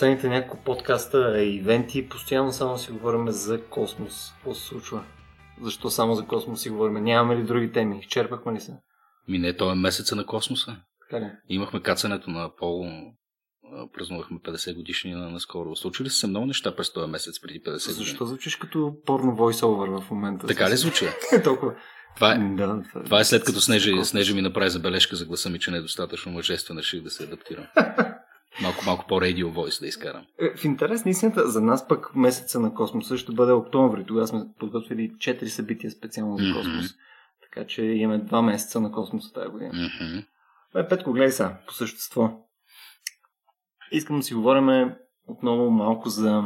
Последните няколко подкаста и ивенти, постоянно само си говорим за космос. Какво се случва? Защо само за космос си говорим? Нямаме ли други теми? Изчерпахме ли се? Ми не, то е месеца на космоса. Така ли? Имахме кацането на Апол, празнувахме 50 годишни на наскоро. Случили се много неща през този месец преди 50 години. Защо звучиш като порно voice-over в момента? Така ли звучи? Толкова. Това е, Да, това е след като Снежи, Снежи ми направи забележка за гласа ми, че не е достатъчно мъжествен, реших да се адаптирам. Малко, малко по-радио войс да изкарам. Е, В интерес на истината, за нас пък месеца на космоса ще бъде октомври. Тогава сме подготвили 4 събития специално за космос. Така че имаме два месеца на космоса тази година. Мгм. Бе, Петко, гледай сега, по същество. Искам да си говорим отново малко за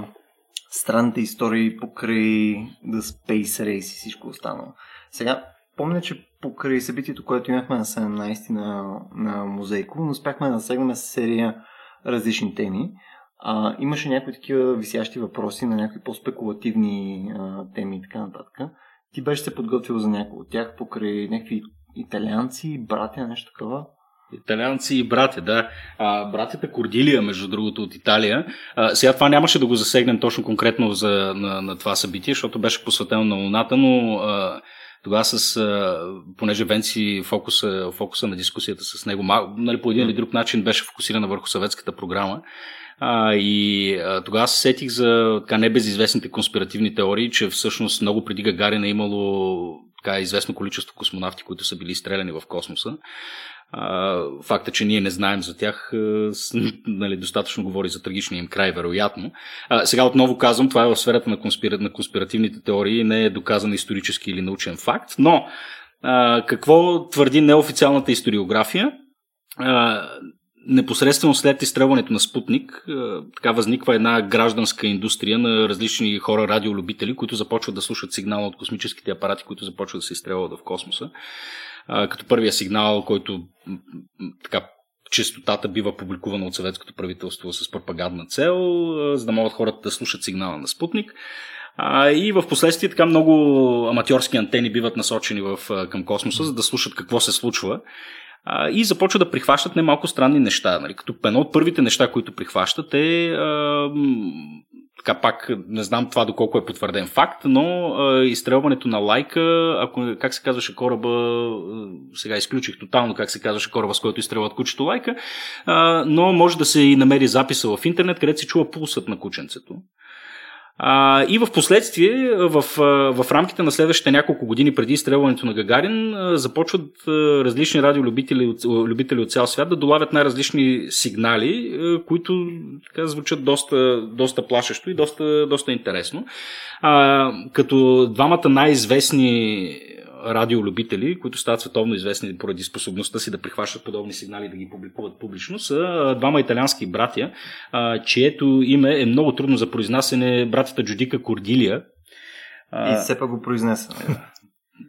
странните истории покрай The Space Race и всичко останало. Сега, помня, че покрай събитието, което имахме на 17 на, на Музейко, успяхме да насегнем серия различни теми. А, имаше някои такива висящи въпроси на някакви по-спекулативни а, теми и така нататък. Ти беше се подготвил за някои от тях покрай някакви италианци, братя, нещо такова. Италианци и братя, да. А, братята Кордилия, между другото, от Италия. А, сега това нямаше да го засегнем точно конкретно за, на, на това събитие, защото беше посветено на Луната, но а, тогава с, понеже Венци фокуса, фокуса на дискусията с него, нали, по един или друг начин беше фокусирана върху съветската програма. А, и а, тогава се сетих за така небезизвестните конспиративни теории, че всъщност много преди Гагарина е имало така известно количество космонавти, които са били изстреляни в космоса. Факта, че ние не знаем за тях, нали, достатъчно говори за трагичния им край, вероятно. Сега отново казвам, това е в сферата на, конспира... на конспиративните теории, не е доказан исторически или научен факт, но какво твърди неофициалната историография? Непосредствено след изстрелването на Спутник, така възниква една гражданска индустрия на различни хора, радиолюбители, които започват да слушат сигнала от космическите апарати, които започват да се изстрелват в космоса. Като първия сигнал, който така честотата бива публикувана от съветското правителство с пропагандна цел, за да могат хората да слушат сигнала на Спутник. А, и в последствие така много аматьорски антени биват насочени в, към космоса, за да слушат какво се случва. А, и започват да прихващат немалко странни неща. Нали? Като едно от първите неща, които прихващат е а, така пак не знам това доколко е потвърден факт, но а, изстрелването на лайка, ако как се казваше кораба, сега изключих тотално как се казваше кораба, с който изстрелват кучето лайка, а, но може да се и намери записа в интернет, където се чува пулсът на кученцето. А, и в последствие, в, в рамките на следващите няколко години преди изстрелването на Гагарин, започват различни радиолюбители от, любители от цял свят да долавят най-различни сигнали, които така, звучат доста, доста плашещо и доста, доста интересно. А, като двамата най-известни радиолюбители, които стават световно известни поради способността си да прихващат подобни сигнали и да ги публикуват публично, са двама италиански братя, а, чието име е много трудно за произнасяне, братята Джудика Кордилия. И все пак го произнесваме.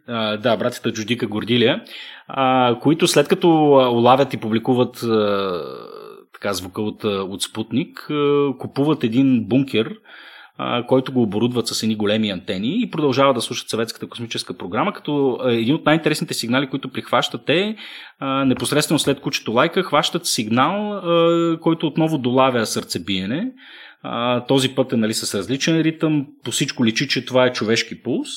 А, да, братята Джудика Гордилия, които след като улавят и публикуват така звука от, от Спутник, купуват един бункер, който го оборудват с едни големи антени и продължават да слушат съветската космическа програма, като един от най-интересните сигнали, които прихващат е непосредствено след кучето лайка, хващат сигнал, който отново долавя сърцебиене. Този път е нали, с различен ритъм, по всичко личи, че това е човешки пулс.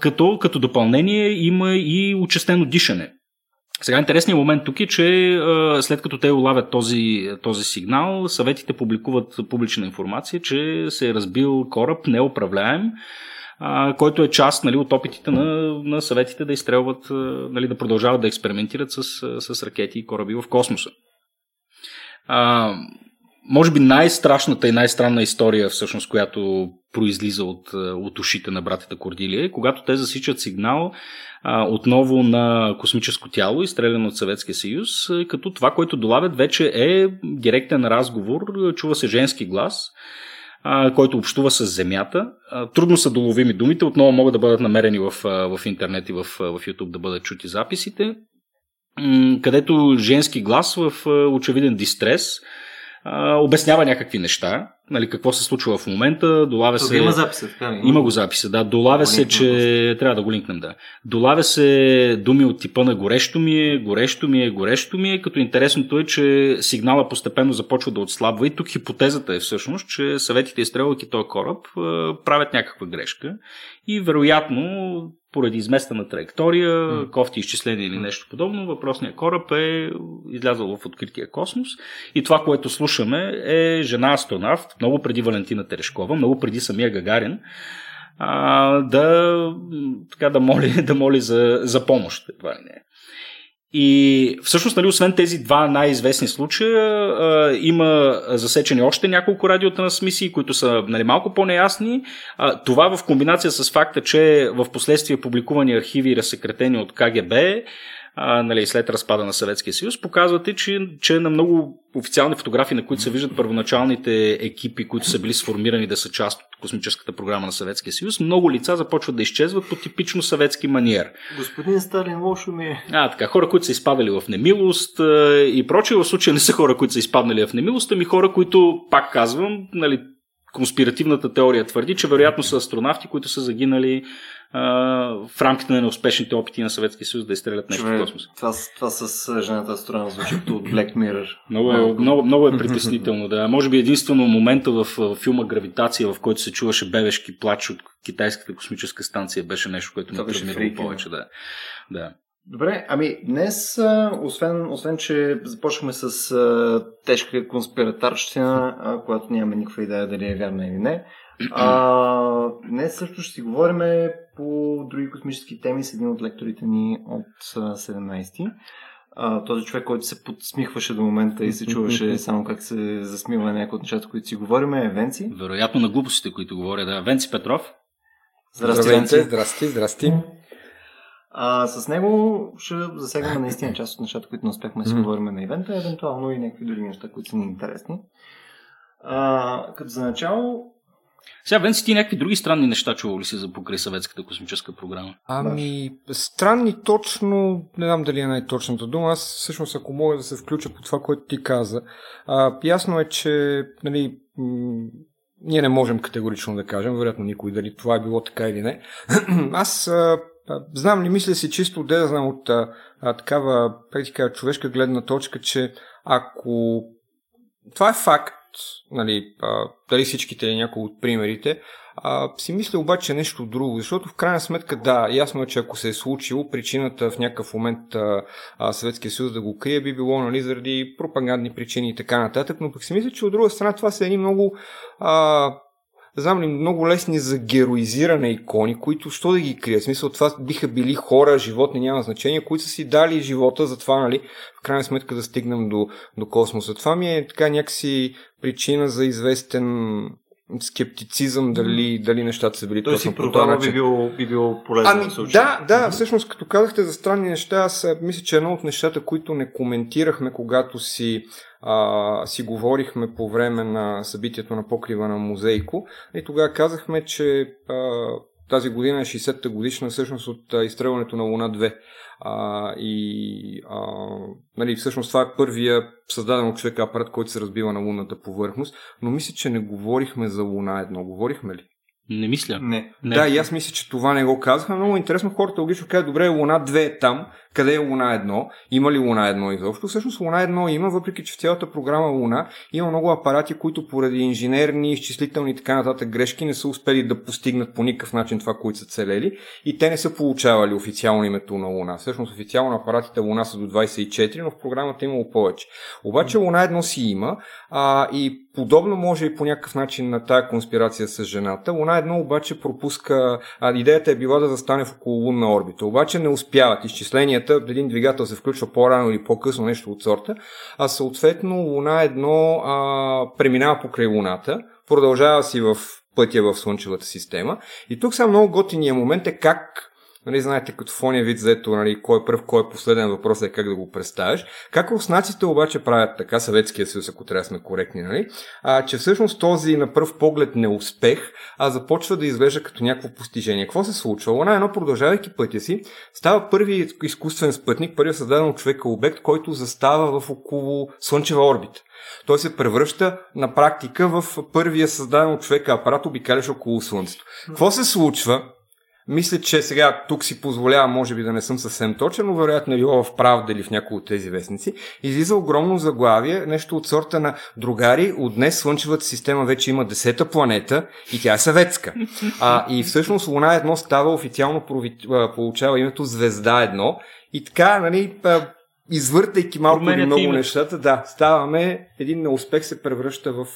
Като, като допълнение има и участено дишане. Сега интересният момент тук е, че след като те улавят този, този сигнал, съветите публикуват публична информация, че се е разбил кораб неуправляем, който е част нали, от опитите на, на съветите да изстрелват, нали, да продължават да експериментират с, с ракети и кораби в космоса. Може би най-страшната и най-странна история, всъщност, която произлиза от, от ушите на братята Кордилия, е когато те засичат сигнал а, отново на космическо тяло, изстреляно от Съветския съюз, като това, което долавят вече е директен разговор, чува се женски глас, а, който общува с Земята. А, трудно са доловими думите, отново могат да бъдат намерени в, в интернет и в, в YouTube да бъдат чути записите, където женски глас в очевиден дистрес а, обяснява някакви неща, нали, какво се случва в момента, долавя Тук се... има записа, така ли? Има го записа, да. Долавя се, че... Трябва да го линкнем, да. Долавя се думи от типа на горещо ми е, горещо ми е, горещо ми е, като интересното е, че сигнала постепенно започва да отслабва и тук хипотезата е всъщност, че съветите изстрелвайки този кораб правят някаква грешка и вероятно поради изместена траектория, mm. кофти изчисления или нещо подобно, въпросният кораб е излязъл в открития космос. И това, което слушаме е жена астронавт, много преди Валентина Терешкова, много преди самия Гагарин, а, да, така, да моли, да моли за, за помощ. Това не. И всъщност, нали, освен тези два най-известни случая, а, има засечени още няколко радиотрансмисии, които са нали, малко по-неясни. А, това в комбинация с факта, че в последствие публикувани архиви, разсекретени от КГБ, а, нали, след разпада на Съветския съюз, показвате, че, че на много официални фотографии, на които се виждат първоначалните екипи, които са били сформирани да са част от космическата програма на Съветския съюз, много лица започват да изчезват по типично съветски маниер. Господин Сталин, лошо ми е. А, така, хора, които са изпадали в немилост и прочее, в случая не са хора, които са изпаднали в немилост, ами хора, които, пак казвам, нали, конспиративната теория твърди, че вероятно са астронавти, които са загинали а, в рамките на неуспешните опити на Съветския съюз да изстрелят нещо в космоса. Това, това с жената астронавт звучи като от Black Mirror. Много е, много, много е притеснително, да. Може би единствено момента в, в филма Гравитация, в който се чуваше бебешки плач от китайската космическа станция, беше нещо, което ме травмирало повече. Да. да. Добре, ами днес, освен, освен че започваме с а, тежка конспиратарщина, а, която нямаме никаква идея дали е вярна или не, а, днес също ще си говорим по други космически теми с един от лекторите ни от 17-ти. А, този човек, който се подсмихваше до момента и се чуваше само как се засмива някои от нещата, които си говорим, е Венци. Вероятно на глупостите, които говоря, да. Венци Петров. Здрасти, Венци. Здрасти, здрасти. А, с него ще засегнем наистина част от нещата, които не успехме да си говорим на ивента, евентуално и някакви други неща, които са ни интересни. А, като за начало, сега, Венци, ти някакви други странни неща чувал ли си за покрай съветската космическа програма? Ами, странни точно, не знам дали е най-точната дума. Аз всъщност, ако мога да се включа по това, което ти каза. А, ясно е, че нали, м- ние не можем категорично да кажем, вероятно никой дали това е било така или не. Аз а, знам ли, мисля си чисто да знам от а, такава, така, човешка гледна точка, че ако това е факт, нали, а, дали всичките или някои от примерите, а, си мисля обаче нещо друго, защото в крайна сметка, да, ясно е, че ако се е случило, причината в някакъв момент Съветския съюз да го крие би било нали, заради пропагандни причини и така нататък, но пък си мисля, че от друга страна това са едни много а, знам ли, много лесни за героизиране икони, които що да ги крият? В смисъл, това биха били хора, животни, няма значение, които са си дали живота за това, нали, в крайна сметка да стигнем до, до космоса. Това ми е така някакси причина за известен скептицизъм дали, дали нещата са били Той точно по този начин. би било, би било полезно Ами, в случая. да, да, всъщност като казахте за странни неща, аз мисля, че едно от нещата, които не коментирахме, когато си, а, си говорихме по време на събитието на покрива на музейко, и тогава казахме, че а, тази година е 60-та годишна всъщност от изстрелването на Луна 2. А, и а, нали, всъщност това е първия създаден от човека апарат, който се разбива на лунната повърхност, но мисля, че не говорихме за Луна едно. Говорихме ли? Не мисля. Не. Не. Да, и аз мисля, че това не го казаха. Много интересно хората логично казват, добре, Луна 2 е там, къде е Луна 1? Има ли Луна 1 изобщо? Всъщност Луна 1 има, въпреки че в цялата програма Луна има много апарати, които поради инженерни, изчислителни и така нататък грешки не са успели да постигнат по никакъв начин това, което са целели и те не са получавали официално името на Луна. Всъщност официално апаратите Луна са до 24, но в програмата имало повече. Обаче Луна 1 си има а, и подобно може и по някакъв начин на тая конспирация с жената. Луна едно обаче пропуска, а, идеята е била да застане в окололунна орбита, обаче не успяват. Изчисленията, един двигател се включва по-рано или по-късно, нещо от сорта, а съответно Луна едно а, преминава покрай Луната, продължава си в пътя в Слънчевата система. И тук сега много готиния момент е как нали, знаете, като в ония вид заето, нали, кой е пръв, кой е последен въпрос е как да го представиш. Как руснаците обаче правят така, Съветския съюз, ако трябва да сме коректни, нали, а, че всъщност този на пръв поглед неуспех а започва да изглежда като някакво постижение. Какво се случва? Луна едно, продължавайки пътя си, става първи изкуствен спътник, първият създаден от човека обект, който застава в около Слънчева орбита. Той се превръща на практика в първия създаден от човека апарат, обикалящ около Слънцето. Какво се случва? Мисля, че сега тук си позволявам, може би да не съм съвсем точен, но вероятно е било в Правда или в някои от тези вестници. Излиза огромно заглавие, нещо от сорта на другари, от днес Слънчевата система вече има десета планета и тя е съветска. А, и всъщност Луна едно става официално получава името Звезда едно и така, нали, извъртайки малко или много нещата, да, ставаме, един неуспех се превръща в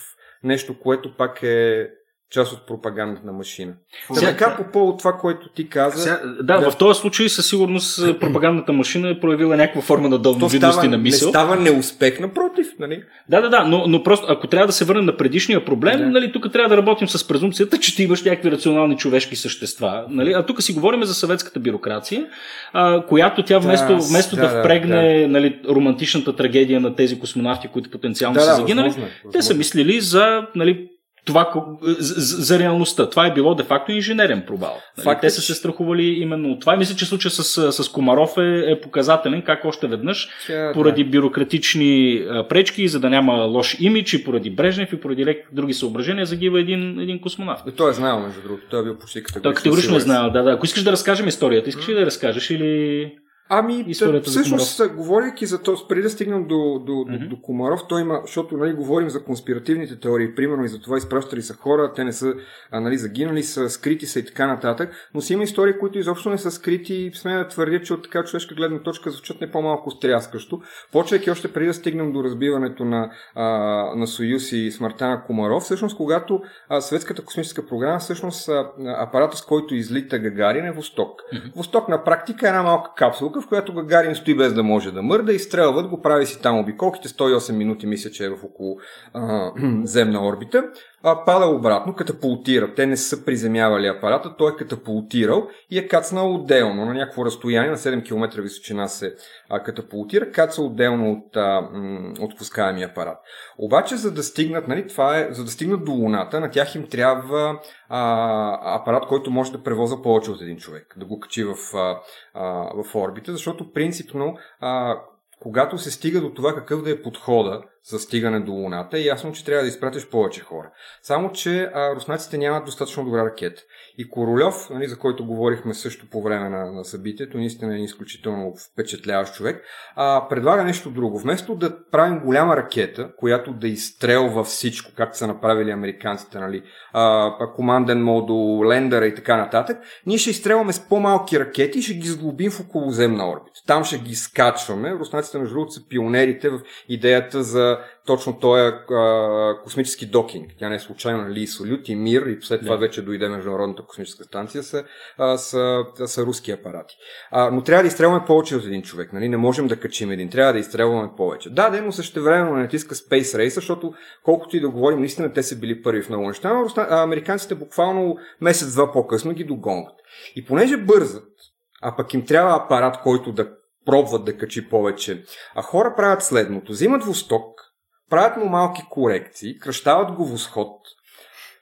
нещо, което пак е част от пропагандната машина. Сега, така по повод това, което ти каза. Сега, да, да, в този случай със сигурност пропагандната машина е проявила някаква форма на дълновидност и на мисъл. Не става неуспех, напротив. Нали? Да, да, да, но, но просто ако трябва да се върнем на предишния проблем, да. нали, тук трябва да работим с презумцията, че ти имаш някакви рационални човешки същества. Нали? А тук си говорим за съветската бюрокрация, а, която тя вместо да, вместо да, да впрегне да. Нали, романтичната трагедия на тези космонавти, които потенциално да, са загинали, възможно, възможно. те са мислили за нали, това за, за реалността. Това е било де-факто инженерен провал. Нали? Факт, Те са се страхували именно от това. И мисля, че случай с, с Комаров е, е показателен как още веднъж, Че, поради да. бюрократични пречки, за да няма лош имидж и поради Брежнев и поради лек други съображения, загива един, един космонавт. И той е знаел, между другото. Той е бил почти категорично. Той категорично е знаел, да, да. Ако искаш да разкажем историята, искаш ли да разкажеш или... Ами, Историята всъщност, за говоряки за то, преди да стигнем до, до, mm-hmm. до, до Комаров, той има, защото нали, говорим за конспиративните теории, примерно и за това изпращали са хора, те не са а, нали, загинали, са скрити са и така нататък, но си има истории, които изобщо не са скрити и сме да твърдя, че от така човешка гледна точка звучат не по-малко стряскащо. Почвайки още преди да стигнем до разбиването на, а, на Союз и смъртта на Комаров, всъщност когато а, Светската космическа програма, всъщност а, апарата, с който излита Гагарин е Восток. Mm-hmm. Восток на практика е една малка капсула, в която Гагарин стои без да може да мърда, изстрелват го, прави си там обиколките, 108 минути мисля, че е в около а, земна орбита, а, пада обратно, катапултира. Те не са приземявали апарата, той е катапултирал и е кацнал отделно на някакво разстояние, на 7 км височина се а, катапултира, каца отделно от, а, от пускаемия апарат. Обаче, за да стигнат, нали, това е, за да стигнат до Луната, на тях им трябва а, апарат, който може да превоза повече от един човек, да го качи в, а, а, в орбита, защото принципно а, когато се стига до това какъв да е подхода за стигане до Луната, е ясно, че трябва да изпратиш повече хора. Само, че а, руснаците нямат достатъчно добра ракета. И Королев, нали, за който говорихме също по време на, на събитието, наистина е изключително впечатляващ човек, а, предлага нещо друго. Вместо да правим голяма ракета, която да изстрелва всичко, както са направили американците, нали, а, команден модул, лендера и така нататък, ние ще изстрелваме с по-малки ракети и ще ги сглобим в околоземна орбита. Там ще ги скачваме. Руснаците, между другото, са пионерите в идеята за точно този космически докинг. Тя не е случайно, нали, Солют и Мир и след това вече дойде Международната космическа станция са, а, са, са руски апарати. А, но трябва да изстрелваме повече от един човек. Нали? Не можем да качим един, трябва да изстрелваме повече. Да, да, но също време натиска Space Race, защото колкото и да говорим, наистина те са били първи в много неща, но американците буквално месец-два по-късно ги догонват. И понеже бързат, а пък им трябва апарат, който да пробват да качи повече. А хора правят следното. Взимат восток, правят му малки корекции, кръщават го восход,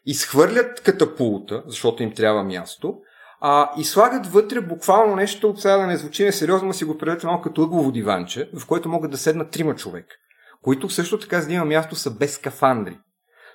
изхвърлят катапулта, защото им трябва място, а, и слагат вътре буквално нещо, от сега да не звучи несериозно, но си го предете малко като ъглово диванче, в което могат да седнат трима човека, които също така, за да има място, са без скафандри.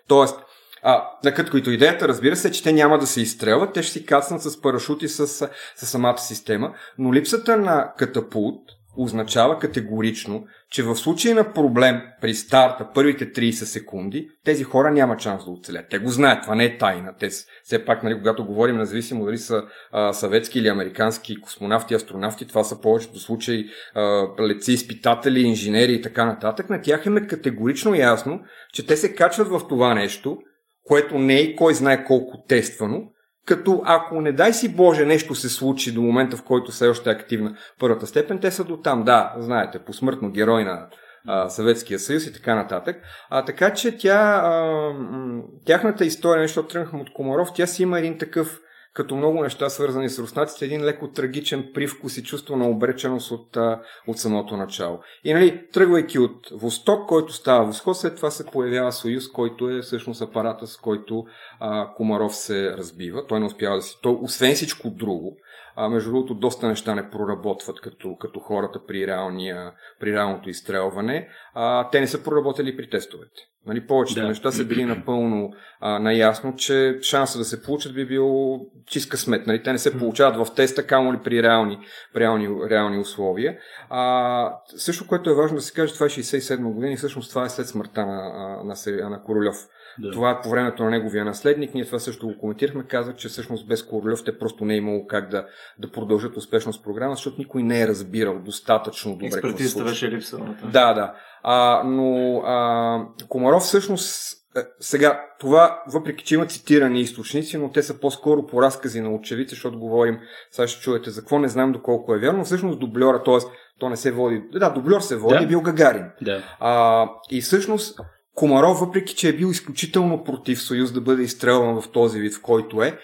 Тоест, а, като които идеята, разбира се, че те няма да се изстрелват, те ще си кацнат с парашути с, с самата система, но липсата на катапулт означава категорично, че в случай на проблем при старта, първите 30 секунди, тези хора няма шанс да оцелят. Те го знаят, това не е тайна. Те все пак, нали, когато говорим, независимо дали са а, съветски или американски космонавти, астронавти, това са повечето случаи а, леци, изпитатели, инженери и така нататък, на тях е категорично ясно, че те се качват в това нещо, което не е кой знае колко тествано, като ако не дай си Боже нещо се случи до момента, в който все още е активна първата степен, те са до там. Да, знаете, посмъртно герой на Съветския съюз и така нататък. А, така че тя, а, тяхната история, нещо тръгнахме от Комаров, тя си има един такъв като много неща свързани с руснаците, един леко трагичен привкус и чувство на обреченост от, от самото начало. И нали, тръгвайки от Восток, който става Восход, след това се появява Съюз, който е всъщност апарата, с който а, Комаров се разбива. Той не успява да си... Той, освен всичко друго, а, между другото, доста неща не проработват като, като хората при, реалния, при реалното изстрелване. А, те не са проработили при тестовете. Нали, повечето да. неща са били напълно а, наясно, че шанса да се получат би бил чиска смет. Нали, те не се получават в теста, камо ли при реални, при реални, реални условия. А, също, което е важно да се каже, това е 67 година и всъщност това е след смъртта на, на, на, на Королев. Да. Това е по времето на неговия наследник. Ние това също го коментирахме. Каза, че всъщност без Королев те просто не е имало как да, да продължат успешно с програма, защото никой не е разбирал достатъчно добре. Експертизата беше липса. Да, да. А, но а, Комаров всъщност е, сега, това, въпреки че има цитирани източници, но те са по-скоро по разкази на очевидци, защото говорим, сега ще чуете за какво не знам доколко е вярно, всъщност дублера, т.е. то не се води, да, дублер се води, да. е бил Гагарин. Да. А, и всъщност Комаров, въпреки че е бил изключително против Съюз да бъде изстрелван в този вид, в който е,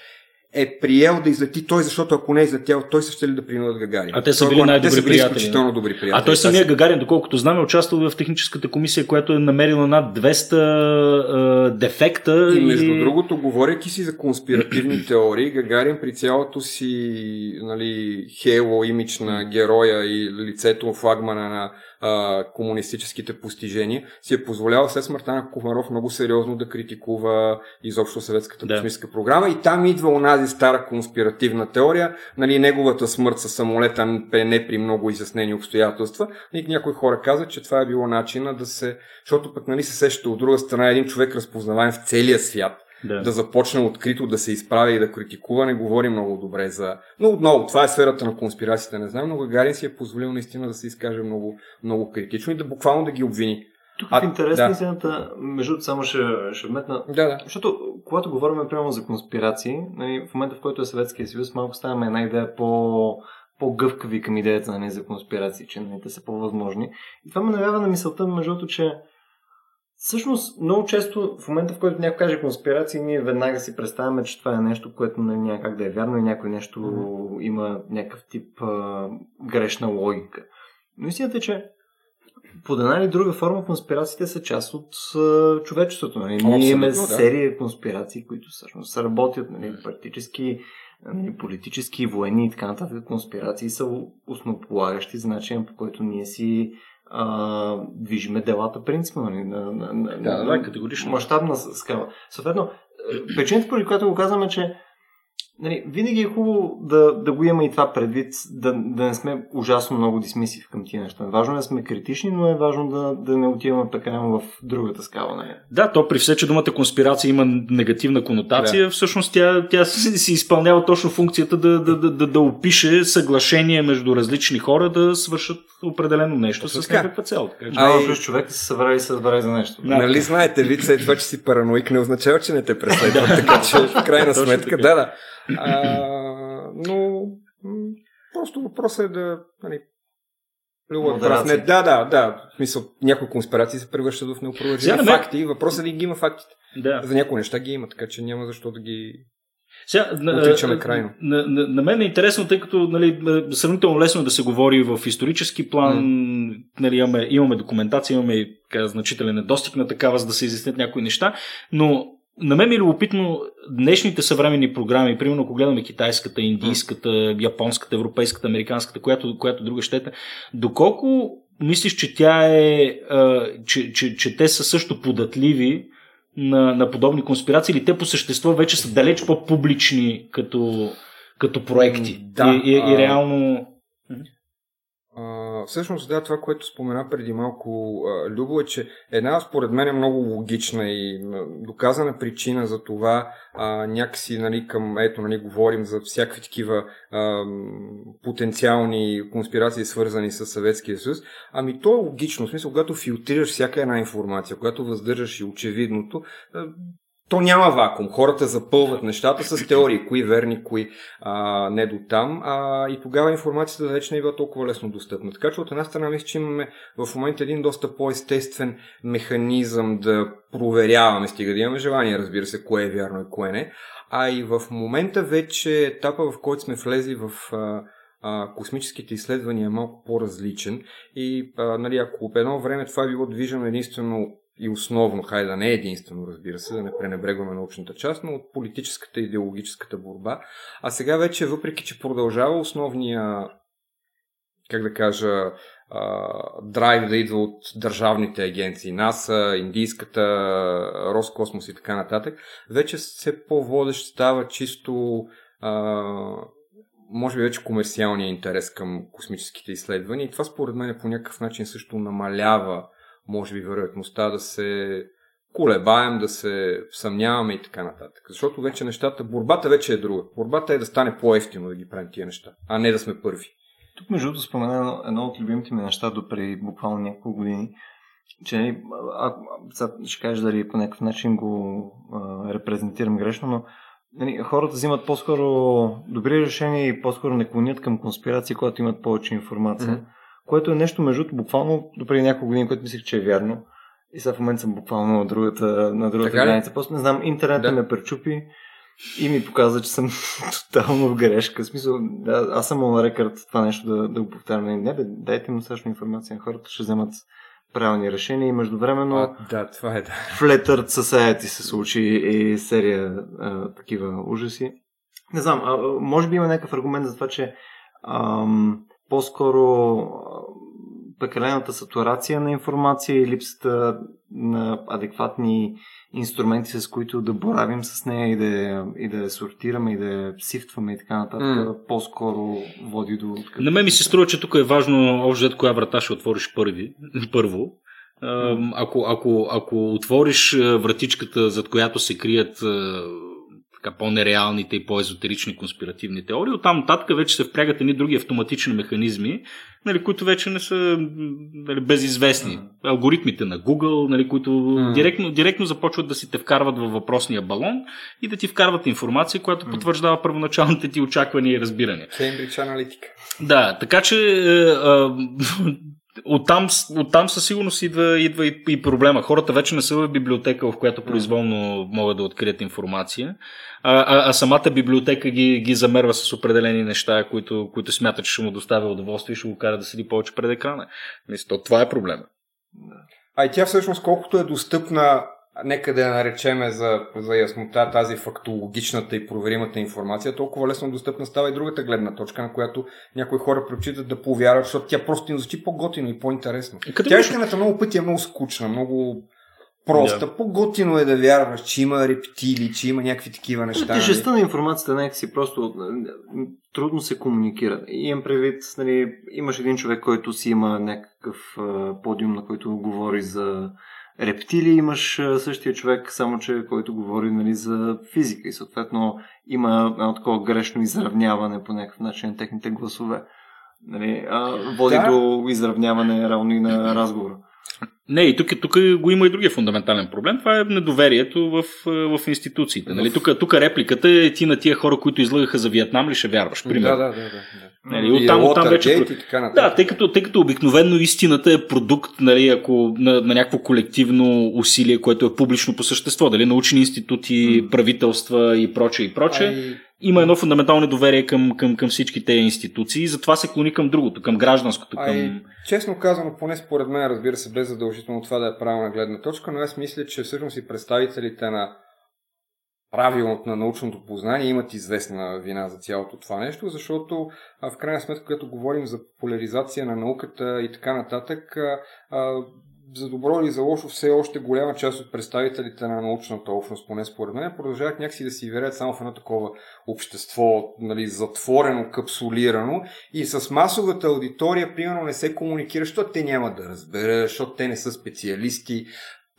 е приел да излети той, защото ако не е излетял, той ще ли да принудят Гагарин. А те са били най-добри те приятели. Изключително добри приятели. А той самия Гагарин, доколкото знаме, е участвал в техническата комисия, която е намерила над 200 е, дефекта. И между и... другото, говоряки си за конспиративни теории, Гагарин при цялото си нали, хейло имидж на героя и лицето флагмана на а, комунистическите постижения, си е позволявал след смъртта на Комаров много сериозно да критикува изобщо съветската да. космическа програма и там идва онази стара конспиративна теория, нали, неговата смърт със самолета не при много изяснени обстоятелства. И някои хора казват, че това е било начина да се, защото пък нали, се сещате от друга страна един човек разпознаваем в целия свят, да. да започне открито да се изправя и да критикува, не говори много добре за... Но отново, това е сферата на конспирациите, не знам, но Гагарин си е позволил наистина да се изкаже много, много критично и да буквално да ги обвини. Тук а, в интерес да. на истината, между само ще, ще вметна, да, да. защото когато говорим прямо за конспирации, нали, в момента в който е Съветския съюз, малко ставаме една идея по по-гъвкави към идеята нали, за конспирации, че нали, те са по-възможни. И това ме навява на мисълта, между другото, че Всъщност, много често в момента, в който някой каже конспирации, ние веднага си представяме, че това е нещо, което не няма как да е вярно и някой нещо mm-hmm. има някакъв тип а, грешна логика. Но истината е, че под една или друга форма конспирациите са част от а, човечеството. Нали? Ние имаме да. серия конспирации, които всъщност работят нали, практически нали, политически, военни и така нататък конспирации са основополагащи за начин, по който ние си а, движиме делата принципно. Нали, на, на, на, да, да, категорично. Мащабна скала. Съответно, причината, поради която го казваме, че Нали, винаги е хубаво да, да го има и това предвид, да, да не сме ужасно много дисмисив към тия неща. Важно е да сме критични, но е важно да, да не отиваме прекалено в другата скала. Нали? Да, то при все, че думата конспирация има негативна конотация, да. всъщност тя, тя си, изпълнява точно функцията да, да, да, да, да опише съглашение между различни хора да свършат определено нещо с някаква цел. Така, че... А, плюс човек се събра и се разбере за нещо. Да. Нали знаете, вид това, че си параноик, не означава, че не те преследват, така че в крайна сметка, да, да. А, но просто въпросът е да нали, не, да, да, да. В смисъл, някои конспирации се превръщат в неопровержими факти. Въпросът е да ги има фактите. Да. За някои неща ги има, така че няма защо да ги сега, отричаме крайно. На, на, на мен е интересно, тъй като нали, сравнително лесно е да се говори в исторически план. Mm. Нали, имаме, имаме документация, имаме така, значителен недостиг на такава, за да се изяснят някои неща, но на мен ми е любопитно днешните съвременни програми, примерно ако гледаме китайската, индийската, японската, европейската, американската, която, която друга щета, доколко мислиш, че тя е, че, че, че те са също податливи на, на подобни конспирации или те по същество вече са далеч по-публични като, като проекти? Да, и, и, и реално всъщност, да, това, което спомена преди малко а, Любо е, че една, според мен, е много логична и доказана причина за това а, някакси, нали, към, ето, нали, говорим за всякакви такива а, потенциални конспирации, свързани с Съветския съюз. Ами то е логично, в смисъл, когато филтрираш всяка една информация, когато въздържаш и очевидното, то няма вакуум. Хората запълват нещата с теории, кои верни, кои а, не до там. А, и тогава информацията вече не е толкова лесно достъпна. Така че от една страна мисля, че имаме в момента един доста по-естествен механизъм да проверяваме, стига да имаме желание, разбира се, кое е вярно и кое не. А и в момента вече етапа, в който сме влезли в а, а, космическите изследвания е малко по-различен. И а, нали, ако по едно време това е било движено единствено и основно, хайде да не е единствено, разбира се, да не пренебрегваме научната част, но от политическата и идеологическата борба. А сега вече, въпреки че продължава основния, как да кажа, драйв да идва от държавните агенции, НАСА, Индийската, Роскосмос и така нататък, вече все по-водещ става чисто може би вече комерциалния интерес към космическите изследвания и това според мен по някакъв начин също намалява може би вероятността да се колебаем, да се съмняваме и така нататък. Защото вече нещата, борбата вече е друга. Борбата е да стане по-ефтино да ги правим тия неща, а не да сме първи. Тук между другото спомена едно от любимите ми неща до преди буквално няколко години, че а, а, ще кажеш дали по някакъв начин го а, репрезентирам грешно, но нали, хората взимат по-скоро добри решения и по-скоро не клонят към конспирации, когато имат повече информация. Mm-hmm което е нещо между буквално до преди няколко години, което мислех, че е вярно. И сега в момента съм буквално на другата, на другата граница. Просто не знам, интернет да. ме пречупи и ми показа, че съм тотално в грешка. В смисъл, да, аз съм на рекорд това нещо да, да го повтарям. Не, бе, дайте му същност информация. Хората ще вземат правилни решения и междувременно а, да, това е, да. Flattered Society се случи и серия а, такива ужаси. Не знам, а, може би има някакъв аргумент за това, че ам, по-скоро прекалената сатурация на информация и липсата на адекватни инструменти, с които да боравим с нея и да, и да я сортираме и да я сифтваме и така нататък, mm. по-скоро води до... На мен ми се струва, че тук е важно още коя врата ще отвориш първи, първо. Ако, ако, ако отвориш вратичката, зад която се крият така, по-нереалните и по-езотерични конспиративни теории. Оттам нататък вече се впрягат едни други автоматични механизми, нали, които вече не са нали, безизвестни. Mm. Алгоритмите на Google, нали, които mm. директно, директно започват да си те вкарват във въпросния балон и да ти вкарват информация, която mm. потвърждава първоначалните ти очаквания и разбирания. Cambridge Analytica. Да, така че е, е, Оттам, оттам със сигурност идва, идва и, и проблема. Хората вече не са в библиотека, в която произволно могат да открият информация, а, а, а самата библиотека ги, ги замерва с определени неща, които, които смята, че ще му доставя удоволствие и ще го кара да седи повече пред екрана. Мисля, това е проблема. А и тя всъщност колкото е достъпна нека да я наречеме за, за яснота тази фактологичната и проверимата информация, толкова лесно достъпна става и другата гледна точка, на която някои хора предпочитат да повярват, защото тя просто им звучи по-готино и по-интересно. И тя истината много пъти е много скучна, много проста. Yeah. По-готино е да вярваш, че има рептили, че има някакви такива неща. Нали? Тежестта на информацията някакси просто трудно се комуникира. И имам предвид, нали, имаш един човек, който си има някакъв подиум, на който говори за рептили имаш същия човек, само че който говори нали, за физика и съответно има едно такова грешно изравняване по някакъв начин на техните гласове. Нали, а, води да. до изравняване равно и на разговора. Не, и тук, тук го има и другия фундаментален проблем. Това е недоверието в, в институциите. Нали? Тук, тук репликата е ти на тия хора, които излагаха за Виетнам ли ще вярваш? Примерно. Да, да, да. да. Нали, от там, от там вече... Да, тъй като, тъй като обикновено истината е продукт нали, ако, на, на някакво колективно усилие, което е публично по същество. Дали научни институти, правителства и прочее и прочее. Ай има едно фундаментално доверие към, към, към всички тези институции затова се клони към другото, към гражданското. Към... Ай, честно казано, поне според мен, разбира се, без задължително това да е правилна гледна точка, но аз мисля, че всъщност и представителите на правилното на научното познание имат известна вина за цялото това нещо, защото в крайна сметка, когато говорим за поляризация на науката и така нататък, за добро или за лошо, все още голяма част от представителите на научната общност, поне според мен, продължават някакси да си верят само в едно такова общество, нали, затворено, капсулирано и с масовата аудитория, примерно, не се комуникира, защото те няма да разберат, защото те не са специалисти.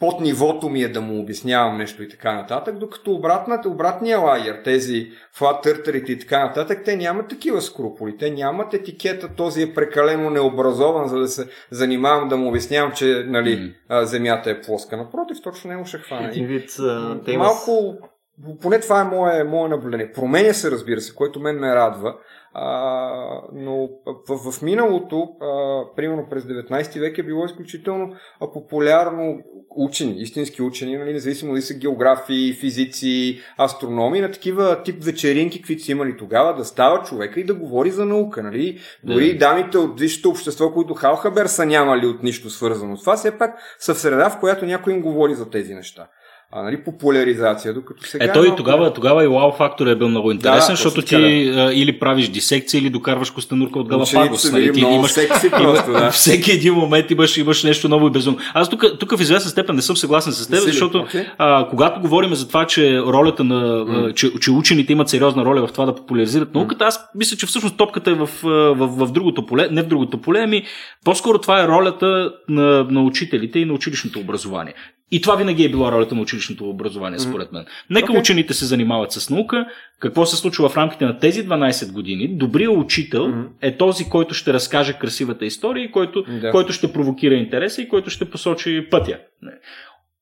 Под нивото ми е да му обяснявам нещо и така нататък, докато обратната, обратния лагер, тези флат-търтърите и така нататък, те нямат такива скруполи. Те нямат етикета, този е прекалено необразован, за да се занимавам да му обяснявам, че нали, mm. земята е плоска. Напротив, точно не му ще хване. Вид, Малко, поне това е мое, мое наблюдение. Променя се, разбира се, което мен ме радва. А, но в, в миналото, а, примерно през 19 век е било изключително а, популярно учени, истински учени, нали, независимо дали са географи, физици, астрономи, на такива тип вечеринки, каквито са имали тогава, да става човека и да говори за наука. Нали? Дори да. дамите от висшето общество, които Халхабер са нямали от нищо свързано с това, все пак са в среда, в която някой им говори за тези неща а, нали, популяризация, докато сега... Е, той малко... тогава, тогава и вау фактор е бил много интересен, да, защото ти а, или правиш дисекция, или докарваш костенурка от Галапагос. Нали? Ти имаш, секси просто, да. Всеки един момент имаш, имаш нещо ново и безумно. Аз тук, тук в известна степен не съм съгласен с теб, защото okay. а, когато говорим за това, че ролята на, mm. че, че учените имат сериозна роля в това да популяризират науката, аз мисля, че всъщност топката е в, в, в, в другото поле, не в другото поле, ами по-скоро това е ролята на, на учителите и на училищното образование. И това винаги е било ролята на училищното образование, според мен. Нека okay. учените се занимават с наука. Какво се случва в рамките на тези 12 години? Добрият учител mm-hmm. е този, който ще разкаже красивата история, който, да. който ще провокира интереса и който ще посочи пътя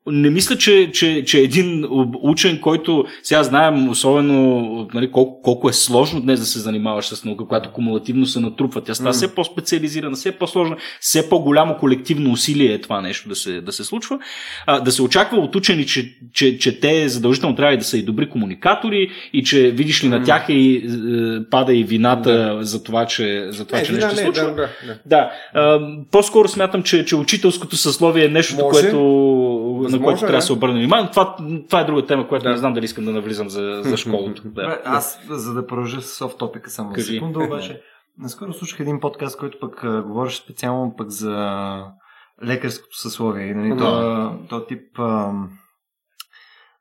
не мисля, че, че, че един учен, който сега знаем особено нали, колко, колко е сложно днес да се занимаваш с наука, която кумулативно се натрупва. Тя става mm. все по-специализирана, все по-сложна, все по-голямо колективно усилие е това нещо да се, да се случва. А, да се очаква от учени, че, че, че те задължително трябва да са и добри комуникатори и че видиш ли на тях и е, пада и вината да. за това, че, за това, не, че нещо не, се случва. Да, да, да. да. А, по-скоро смятам, че, че учителското съсловие е нещо, което на което трябва да се обърне внимание. Това, това е друга тема, която да. не знам дали искам да навлизам за, за школата. да. Аз, за да продължа с софт топика само Кажи. секунда, обаче, наскоро слушах един подкаст, който пък говореше специално пък за лекарското съсловие. Нали, то, то тип а,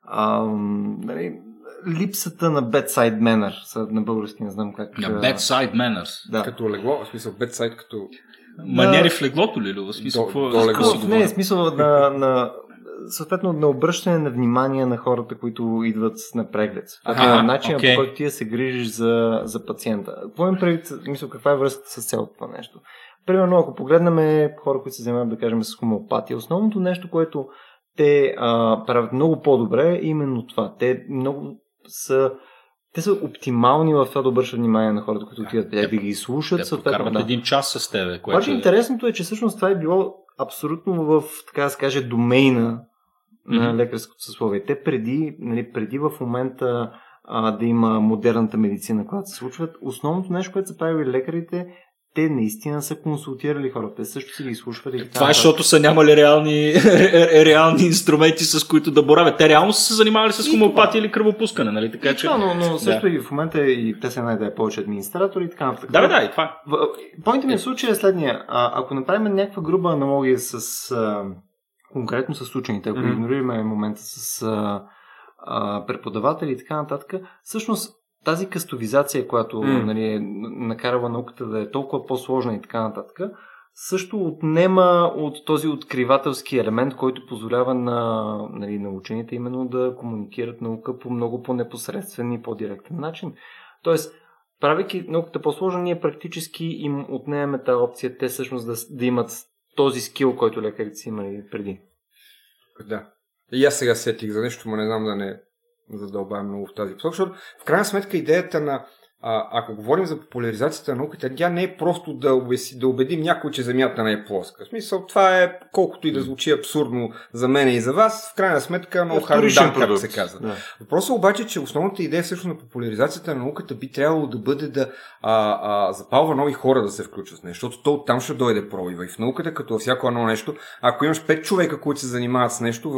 а, нали, липсата на bedside manner. На български не знам как. На bedside manners. Да. Като легло, в смисъл bedside като... Маниери в леглото ли? В смисъл, до, до легло. Не, в смисъл на, на съответно на обръщане на внимание на хората, които идват на преглед. Ага, начинът okay. по който ти се грижиш за, за пациента. Какво им предвид, мисля, каква е връзката с цялото това нещо? Примерно, ако погледнем хора, които се занимават, да кажем, с хомеопатия, основното нещо, което те а, правят много по-добре е именно това. Те много са те са оптимални в това да обръщат внимание на хората, които отиват да, да ги слушат. Те съответно, да. един час с тебе. Което... Обаче интересното е, че всъщност това е било абсолютно в, така да се каже, домейна на лекарското съсловие. Те преди, нали, преди в момента а, да има модерната медицина, която се случва, основното нещо, което са правили лекарите, те наистина са консултирали хората. Те също са ги изслушвали. Това е, защото са нямали реални, реални инструменти, с които да боравят. Те реално са се занимавали с хомеопатия или кръвопускане, нали? Така, че... Да, но, но също да. и в момента и те се най-да е повече администратори и така нататък. Да, да, и това. Пойнтът ми е случай е следния. А, ако направим някаква груба аналогия с а, конкретно с учените, ако mm-hmm. игнорираме момента с а, а, преподаватели и така нататък, всъщност тази кастовизация, която mm. нали, е накарала науката да е толкова по-сложна и така нататък, също отнема от този откривателски елемент, който позволява на, нали, на учените именно да комуникират наука по много по-непосредствен и по-директен начин. Тоест, правейки науката по-сложна, ние практически им отнемаме тази опция, те всъщност да, да имат този скил, който лекарите са имали преди. Да. И аз сега сетих за нещо, но не знам да не задълбавам много в тази посока, защото в крайна сметка идеята на а, ако говорим за популяризацията на науката, тя не е просто да, обеси, да убедим някой, че Земята не е плоска. В смисъл, това е, колкото и да звучи абсурдно за мен и за вас, в крайна сметка много хардан, както се казва. Да. Въпросът е обаче, че основната идея всъщност на популяризацията на науката би трябвало да бъде да а, а, запалва нови хора да се включват с нещо, защото то оттам ще дойде пробива. И в науката, като във всяко едно нещо, ако имаш 5 човека, които се занимават с нещо,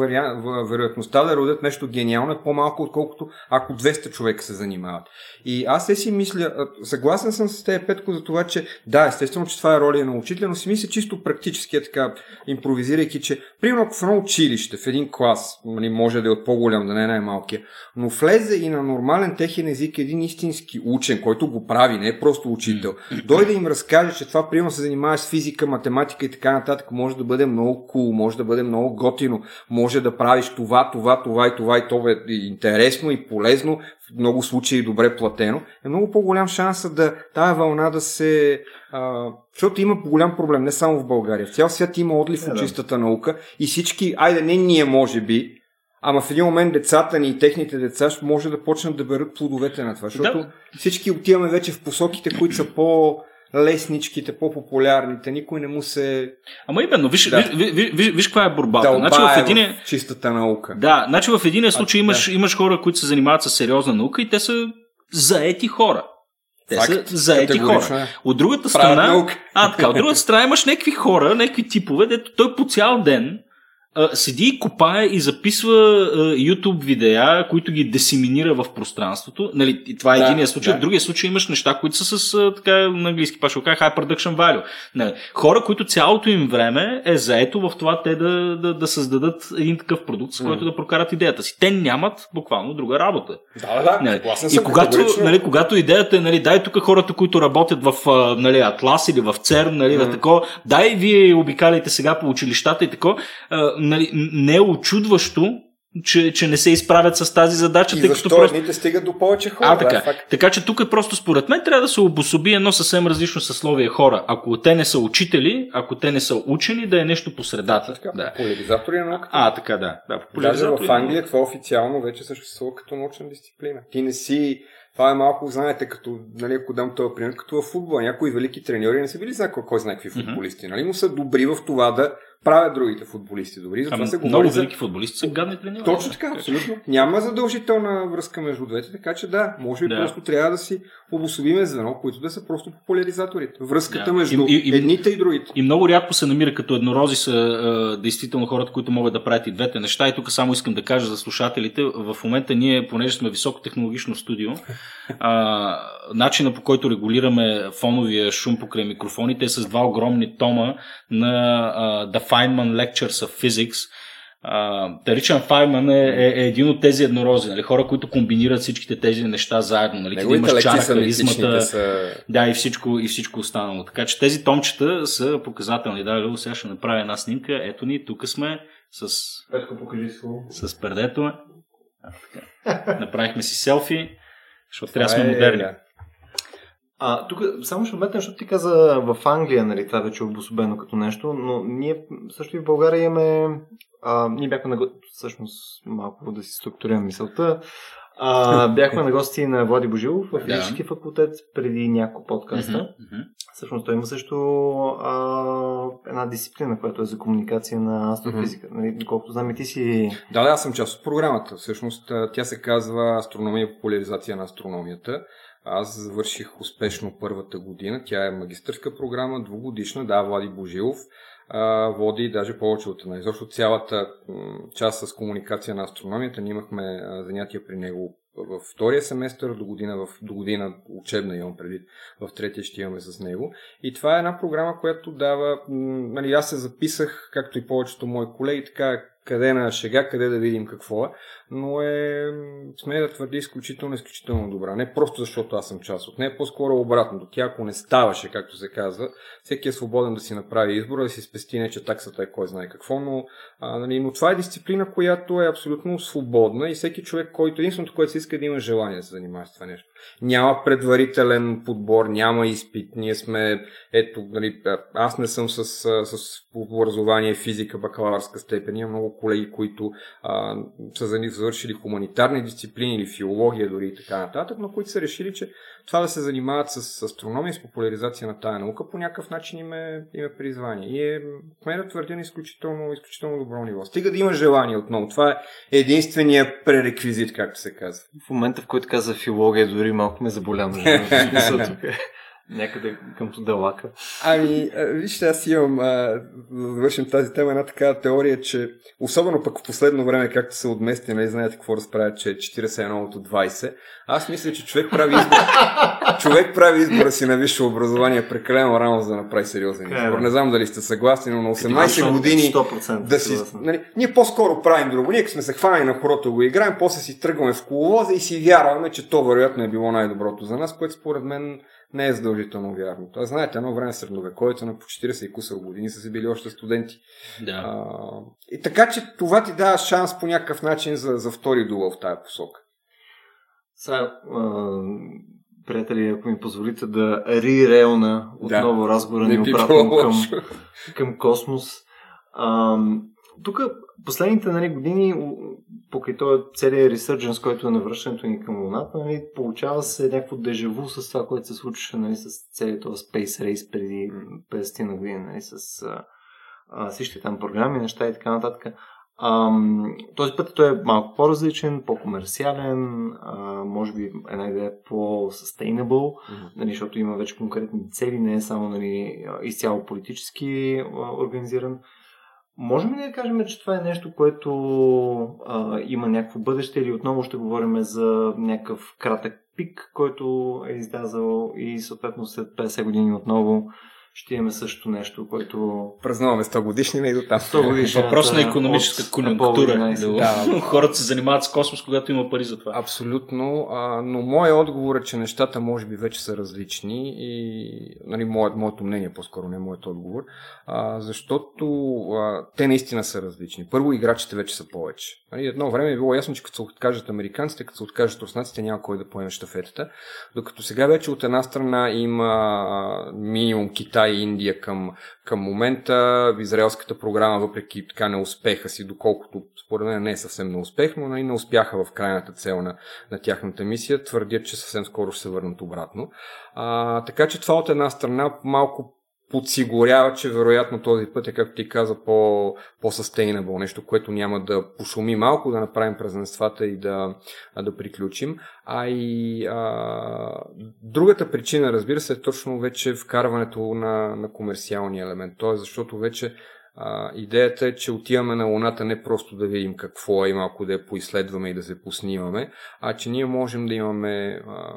вероятността да родят нещо гениално е по-малко, отколкото ако 200 човека се занимават. И аз се си мисля, съгласен съм с тези Петко за това, че да, естествено, че това е роля на учителя, но си мисля чисто практически, е така, импровизирайки, че примерно ако в едно училище, в един клас, нали, може да е от по-голям, да не е най-малкия, но влезе и на нормален техен език един истински учен, който го прави, не е просто учител, дойде им разкаже, че това примерно се занимава с физика, математика и така нататък, може да бъде много кул, cool, може да бъде много готино, може да правиш това, това, това и това и това е интересно и полезно, в много случаи добре платено, е много по-голям шанс да тая вълна да се... А, защото има голям проблем, не само в България. В цял свят има отлив е, чистата наука и всички, айде не ние може би, Ама в един момент децата ни и техните деца може да почнат да берат плодовете на това, защото да. всички отиваме вече в посоките, които са по лесничките, по-популярните, никой не му се... Ама именно, виж, да. виж, виж, виж, виж каква е борбата. Да, значи в, един... в чистата наука. Да, значи в един случай а, имаш, да. имаш хора, които се занимават с сериозна наука и те са заети хора. Те Факт, са заети хора. Е. От другата страна, а, така, от другата страна имаш някакви хора, някакви типове, дето той по цял ден седи и копае и записва а, YouTube видеа, които ги десиминира в пространството. Нали, и това е да, единия случай. Да. В другия случай имаш неща, които са с а, така на английски паш High Production Value. Нали, хора, които цялото им време е заето в това те да, да, да създадат един такъв продукт, с който mm. да прокарат идеята си. Те нямат буквално друга работа. Да, да, нали, и когато, нали, когато идеята е, нали, дай тук хората, които работят в нали, Атлас или в ЦЕРН, нали, mm. тако, дай вие обикаляйте сега по училищата и тако, нали, не е очудващо, че, че не се изправят с тази задача. И тъй защо като просто... едните стигат до повече хора? А, така. Да, факт. така че тук е просто според мен трябва да се обособи едно съвсем различно съсловие хора. Ако те не са учители, ако те не са учени, да е нещо по средата. Така, да. Поляризатори на науката. А, така да. да Даже в Англия това официално вече съществува като научна дисциплина. Ти не си това е малко, знаете, като, нали, ако дам този пример, като в футбола. Някои велики треньори не са били знае кой знае какви футболисти. Нали, но са добри в това да правят другите футболисти добри. Затова ами, се много велики за... футболисти са гадни треньори. Точно така, абсолютно. Няма задължителна връзка между двете, така че да, може би да. просто трябва да си обособиме звено, които да са просто популяризаторите. Връзката да. между и, и, едните и другите. И много рядко се намира като еднорози са а, действително хората, които могат да правят и двете неща. И тук само искам да кажа за слушателите, в момента ние, понеже сме високотехнологично студио, а, начина по който регулираме фоновия шум покрай микрофоните е с два огромни тома на а, Feynman Lectures of Physics. Uh, Ричан Файман е, е, е един от тези еднорози, нали? хора, които комбинират всичките тези неща заедно. Нали? да имаш чара, харизмата, са... да, и всичко, и всичко останало. Така че тези томчета са показателни. Да, Любо, сега ще направя една снимка. Ето ни, тук сме с... Петко, покажи С пердето. А, така. Направихме си селфи, защото трябва да сме е, модерни. Да. А, тук само ще вметна, защото ти каза в Англия, нали, това вече е обособено като нещо, но ние също и в България имаме, а, ние бяхме на всъщност малко да си структурирам мисълта, а, бяхме на гости на Влади Божилов в физически да. факултет преди няколко подкаста. Mm-hmm. Всъщност той има също а, една дисциплина, която е за комуникация на астрофизика. Mm-hmm. Нали, доколкото знам и ти си... Да, да, аз съм част от програмата. Всъщност тя се казва Астрономия и популяризация на астрономията. Аз завърших успешно първата година. Тя е магистърска програма, двугодишна. Да, Влади Божилов а, води даже повече от една. Изобщо цялата част с комуникация на астрономията. Ние имахме занятия при него във втория семестър, до година, в, до година учебна имам предвид, в третия ще имаме с него. И това е една програма, която дава, нали, аз се записах, както и повечето мои колеги, така къде на шега, къде да видим какво е, но е, сме да твърди, изключително, изключително добра. Не просто защото аз съм част от нея, по-скоро обратното. Тя ако не ставаше, както се казва, всеки е свободен да си направи избора, да си спести не, че таксата е кой знае какво, но, а, нали, но това е дисциплина, която е абсолютно свободна и всеки човек, който единственото, което си иска да има желание да се занимава с това нещо. Няма предварителен подбор, няма изпит. Ние сме, ето, нали, аз не съм с, с образование физика, бакалавърска степен. Има много колеги, които а, са завършили хуманитарни дисциплини или филология дори и така нататък, но които са решили, че това да се занимават с астрономия, с популяризация на тая наука, по някакъв начин им е, им е призвание. И е, мен да твърдя на изключително, изключително добро ниво. Стига да има желание отново. Това е единствения пререквизит, както се казва. В момента, в който каза филология, дори малко ме заболя. Някъде към Далака. Ами, вижте, аз имам, а, да завършим тази тема, една такава теория, че особено пък в последно време, както се отмести, нали, знаете какво разправят, че 41 от 20. Аз мисля, че човек прави избор. човек прави избора си на висше образование прекалено рано, за да направи сериозен избор. Не знам дали сте съгласни, но на 18 години 100% да си... Нали, ние по-скоро правим друго. Ние сме се хванали на хорото го играем, после си тръгваме в коловоза и си вярваме, че то вероятно е било най-доброто за нас, което според мен не е задължително вярно. Това знаете, едно време средновековието на по 40 и кусъл години са си били още студенти. Да. А, и така, че това ти дава шанс по някакъв начин за, за втори дувал в тази посока. Сега, приятели, ако ми позволите да рирелна отново да. разговора ни обратно към, към космос. А, тук последните нали, години, покрай този целият ресърдженс, който е на връщането ни към Луната, нали, получава се някакво дежаву с това, което се случваше нали, с целият този Space Race преди 50 на година, нали, с а, а, всички там програми, неща и така нататък. Ам, този път той е малко по-различен, по-комерциален, а, може би една идея по-sustainable, mm-hmm. нали, защото има вече конкретни цели, не е само нали, изцяло политически а, организиран. Можем ли да кажем, че това е нещо, което а, има някакво бъдеще или отново ще говорим за някакъв кратък пик, който е излязал и съответно след 50 години отново ще имаме също нещо, което... Празнуваме 100 годишни и до там. 100 годишни. Въпрос на економическа конъюнктура. Да. Хората се занимават с космос, когато има пари за това. Абсолютно. А, но моят отговор е, че нещата може би вече са различни и нали, моят, моето мнение по-скоро, не моят отговор, а, защото а, те наистина са различни. Първо, играчите вече са повече. Нали, едно време е било ясно, че като се откажат американците, като се откажат руснаците, няма кой да поеме щафетата. Докато сега вече от една страна има минимум Китай и Индия към, към момента. Израелската програма, въпреки така неуспеха си, доколкото според мен не е съвсем неуспех, но нали, не успяха в крайната цел на, на тяхната мисия, твърдят, че съвсем скоро ще се върнат обратно. А, така че това от една страна малко подсигурява, че вероятно този път е, както ти каза, по, по-sustainable, нещо, което няма да пошуми малко, да направим празненствата и да, да приключим. А и а, другата причина, разбира се, е точно вече вкарването на, на комерциалния елемент. Тоест, защото вече а, идеята е, че отиваме на Луната не просто да видим какво е и малко да я поизследваме и да се поснимаме, а че ние можем да имаме а,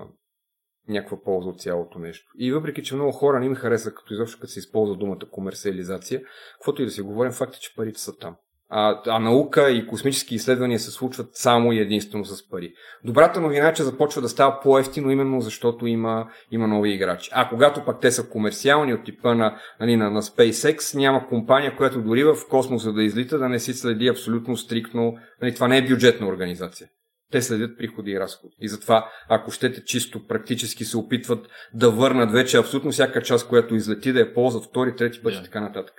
някаква полза от цялото нещо. И въпреки, че много хора не ми хареса, като изобщо като се използва думата комерциализация, каквото и да си говорим, факт е, че парите са там. А, а наука и космически изследвания се случват само и единствено с пари. Добрата новина е, че започва да става по-ефтино, именно защото има, има нови играчи. А когато пък те са комерциални от типа на, нали, на, на SpaceX, няма компания, която дори в космоса да излита, да не си следи абсолютно стриктно. Нали, това не е бюджетна организация те следят приходи и разходи. И затова, ако щете чисто практически се опитват да върнат вече абсолютно всяка част, която излети, да я ползват втори, трети път yeah. и така нататък.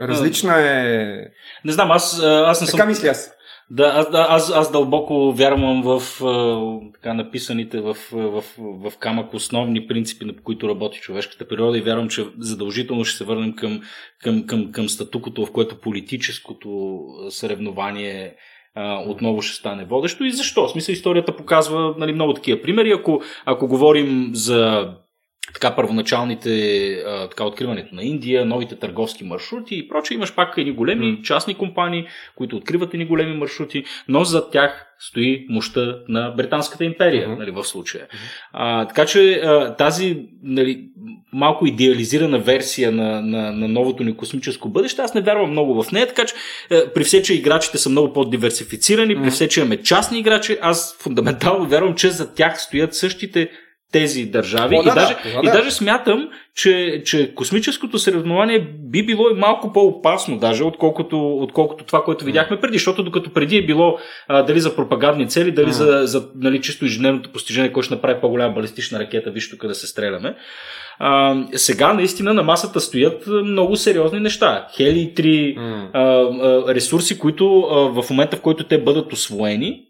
Различна е... Не знам, аз, аз не така съм... мисля аз. Да, аз, аз, аз дълбоко вярвам в така написаните в, в, в камък основни принципи, на които работи човешката природа и вярвам, че задължително ще се върнем към, към, към, към статукото, в което политическото съревнование отново ще стане водещо. И защо? В смисъл, историята показва нали, много такива примери. Ако, ако говорим за така първоначалните, а, така откриването на Индия, новите търговски маршрути и прочее. Имаш пак едни големи mm. частни компании, които откриват едни големи маршрути, но зад тях стои мощта на Британската империя, mm-hmm. нали, в случая. Mm-hmm. А, така че а, тази нали, малко идеализирана версия на, на, на новото ни космическо бъдеще, аз не вярвам много в нея, така че а, при все, че играчите са много по-диверсифицирани, mm-hmm. при все, че имаме частни играчи, аз фундаментално вярвам, че за тях стоят същите тези държави. О, да, и, даже, да, да. и даже смятам, че, че космическото съревнование би било и малко по-опасно, даже, отколкото, отколкото това, което видяхме преди. Защото докато преди е било а, дали за пропагандни цели, дали за, за нали, чисто ежедневното постижение, кой ще направи по-голяма балистична ракета, виж тук да се стреляме. А, сега наистина на масата стоят много сериозни неща. Хели 3 mm. а, а, ресурси, които а, в момента в който те бъдат освоени,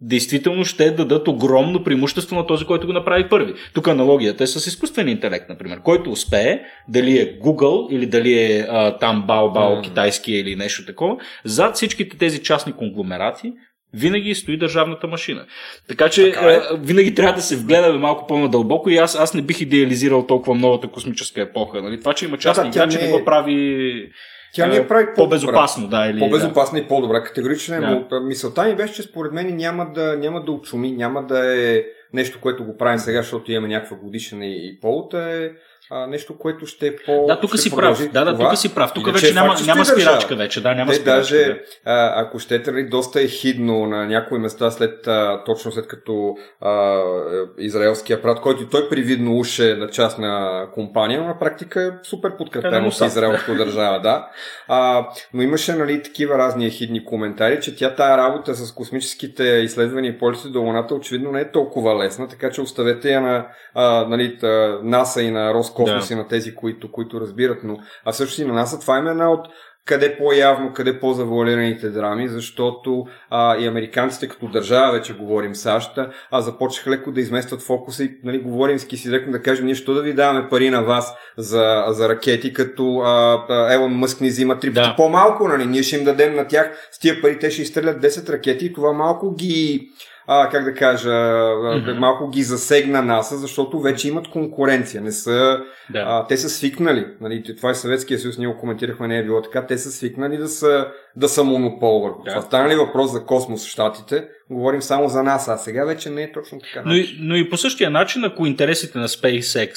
действително ще дадат огромно преимущество на този, който го направи първи. Тук аналогията е с изкуствен интелект, например. Който успее, дали е Google или дали е а, там Бао Бао mm. китайски или нещо такова, зад всичките тези частни конгломерати винаги стои държавната машина. Така че Така е. винаги трябва да се вгледаме малко по-надълбоко и аз, аз не бих идеализирал толкова новата космическа епоха. Нали? Това, че има частни Да, играчи, не не го прави Тя а, я прави по-безопасно. Да, или, По-безопасна и по-добра. Категорично е. Да. Да. Мисълта ми беше, че според мен няма да, няма да очуми, няма да е нещо, което го правим сега, защото имаме някаква годишна и, и полута е а, нещо, което ще е по... Да, тук си прав. Да, да, тук си прав. Тук вече е няма, няма спирачка вече. Да, няма Те спирачка. даже, да. а, ако щете, нали, доста е хидно на някои места, след, а, точно след като а, е, израелския прат, който той привидно уж е на частна компания, но на практика е супер на подкрепено Мосад. израелската държава, да. А, но имаше нали, такива разни ехидни коментари, че тя тая работа с космическите изследвания и полети до Луната очевидно не е толкова лесна, така че оставете я на а, нали, та, НАСА и на Роскосмос Да. на тези, които, които разбират. Но, а също и на НАСА това е една от къде по-явно, къде по-завуалираните драми, защото а, и американците като държава, вече говорим САЩ, а започнаха леко да изместват фокуса и нали, говорим ски си леко да кажем, ние що да ви даваме пари на вас за, за ракети, като а, а, Елон Мъск ни взима три пъти Да. по-малко, нали? ние ще им дадем на тях, с тия пари те ще изстрелят 10 ракети и това малко ги а, как да кажа, mm-hmm. Малко ги засегна НАСА, защото вече имат конкуренция. Не са, Да. а, те са свикнали, нали, това е Съветския съюз, ние го коментирахме, не е било така, те са свикнали да са, да са монопол върху Да. това. Стана ли въпрос за космос в Штатите, говорим само за нас, а сега вече не е точно така. Но и, но и по същия начин, ако интересите на SpaceX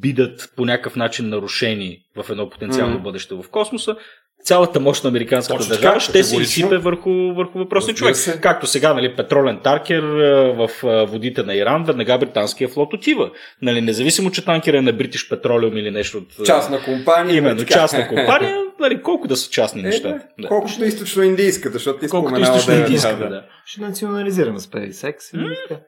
бидат по някакъв начин нарушени в едно потенциално Мгм. бъдеще в космоса, цялата мощ на американската Точно държава така, ще се изсипе върху, върху въпросния човек. се. Както сега, нали, петролен танкер в водите на Иран, веднага британския флот отива. Нали, независимо, че танкер е на British Petroleum или нещо от... Частна компания. Именно, така. частна компания, нали, колко да са частни Е, нещата. да, Да. Колкото източно-индийската, защото ти Колкото споменава източно да е- индийска, да, да. Ще национализираме SpaceX и така.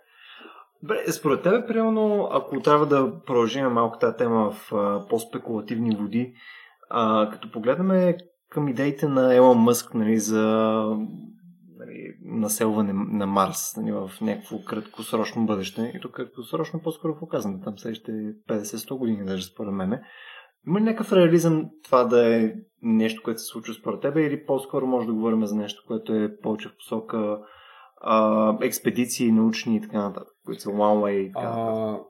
Добре, според тебе, примерно, ако трябва да продължим малко тази тема в а, по-спекулативни води, а, като погледаме към идеите на Елон Мъск нали, за нали, населване на Марс нали, в някакво краткосрочно бъдеще, и то краткосрочно по-скоро показано, там следващите 50-100 години даже според мен. Има ли някакъв реализъм това да е нещо, което се случва според тебе или по-скоро може да говорим за нещо, което е повече в посока а, експедиции, научни и така нататък, които са one way и така нататък.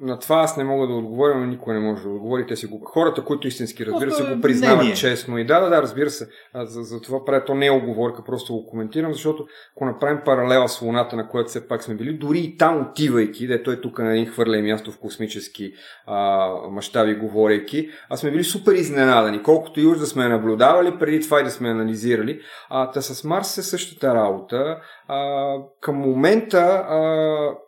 На това аз не мога да отговоря, но никой не може да отговори. Те си го... Хората, които истински разбира се, го признават мнение. честно. И да, да, да, разбира се. А, за, за това правя, то не е оговорка, просто го коментирам, защото ако направим паралела с Луната, на която все пак сме били, дори и там отивайки, де той тук на един хвърля място в космически а, мащаби, говорейки, а сме били супер изненадани. Колкото и уж да сме наблюдавали, преди това и да сме анализирали. А, та с Марс е същата работа. А, към момента а,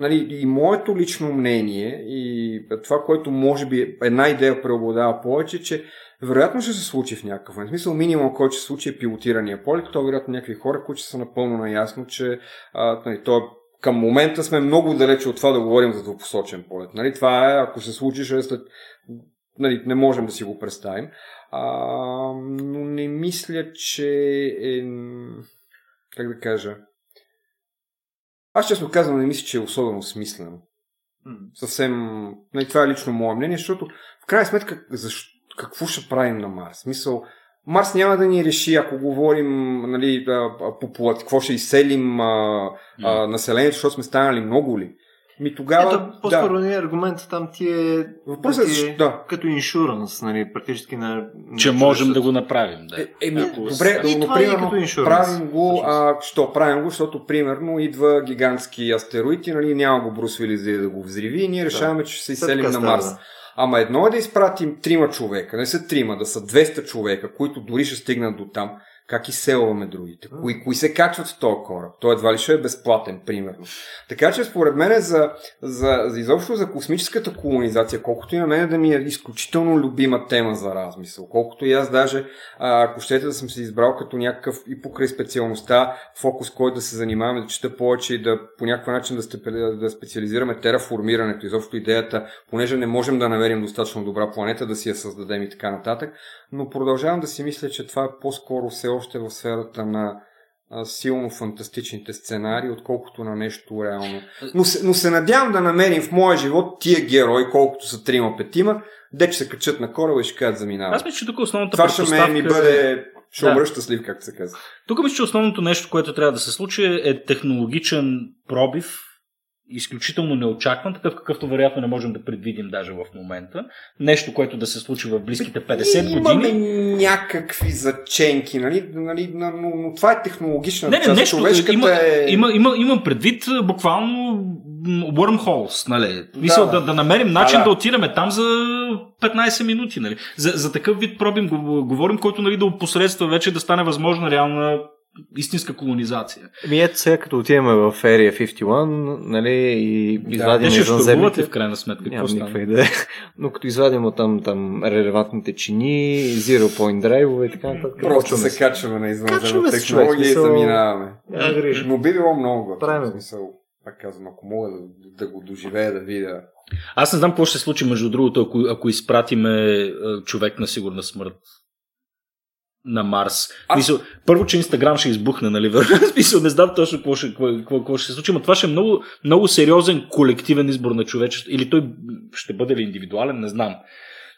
нали, и моето лично мнение и това, което може би една идея преобладава повече, че вероятно ще се случи в някакъв момент. Смисъл минимум, който ще се случи е пилотирания полет, то вероятно някакви хора, които са напълно наясно, че а, нали, то е към момента сме много далече от това да говорим за двупосочен полет. Нали, това е, ако се случи, ще е след... Нали, не можем да си го представим. А, но не мисля, че е... Как да кажа? Аз честно казвам, не мисля, че е особено смислено. Съвсем... Нали, това е лично мое мнение, защото в крайна сметка защо, какво ще правим на Марс? Смисъл, Марс няма да ни реши, ако говорим нали, популат, какво ще изселим а, а, населението, защото сме станали много ли? Ми тогава... Ето, по-скоро да. да. аргументът там ти е, Въпросът да е, ти защо- да. като иншуранс, нали, практически на... Че на можем да го направим. Да. Е, еми, Ако добре, но това е примерно като иншуранс, правим го, а, що правим го, защото примерно идва гигантски астероид и нали, няма го Брус Уилис да, да го взриви и ние решаваме, че ще се изселим на Марс. да. Ама едно е да изпратим трима човека, не са трима, да са 200 човека, които дори ще стигнат до там. Как изселваме другите? Кои, кои се качват в този кораб? Той едва ли ще е безплатен, примерно. Така че според мен е за, за, за изобщо за космическата колонизация, колкото и на мен да ми е изключително любима тема за размисъл, колкото и аз даже, а, ако щете да съм се избрал като някакъв и покрай специалността, фокус, който да се занимаваме, да чета повече и да по някакъв начин да, степе, да специализираме тераформирането, изобщо идеята, понеже не можем да намерим достатъчно добра планета, да си я създадем и така нататък, но продължавам да си мисля, че това е по-скоро все още в сферата на силно фантастичните сценарии, отколкото на нещо реално. Но се, но се надявам да намерим в моя живот тия герои, колкото са трима-петима, де че се качат на кораба и ще кажат заминават. Аз мисля, че тук основната Това ще ме, предпоставка ми е- бъде Ще Да. умра щастлив, както се казва. Тук мисля, че основното нещо, което трябва да се случи е технологичен пробив, изключително неочакван, такъв какъвто вероятно не можем да предвидим даже в момента. Нещо, което да се случи в близките 50 Имаме години. някакви заченки, нали? нали но, но, това е технологична Не, не, част. нещо, Човешката има, е... има, има, имам предвид буквално wormholes, нали? Мисля, да, да. да, да намерим начин А, да. да. отидем там за 15 минути, нали? За, за такъв вид пробим го- говорим, който нали, да опосредства вече да стане възможна реална истинска колонизация. Ми ето сега, като отидем в Area 51, нали, и извадим ли извънземните... в крайна сметка? Какво Нямам никаква идея. Но като извадим от там, там релевантните чини, zero point драйвове и така нататък. Просто се качваме на извънземна Качваме се, технология и смисъл- заминаваме. Грижа. Но би било много готино. Правилно. В смисъл, пак казвам, ако мога да, да го доживея, да видя. Аз не знам какво ще се случи, между другото, ако, ако изпратиме човек на сигурна смърт на Марс. Аз- Мисъл, първо, че Инстаграм ще избухне, нали? Смисъл, не знам точно какво ще, какво, какво, какво ще се случи, но това ще е много, много сериозен колективен избор на човечеството. Или той ще бъде ли индивидуален, не знам.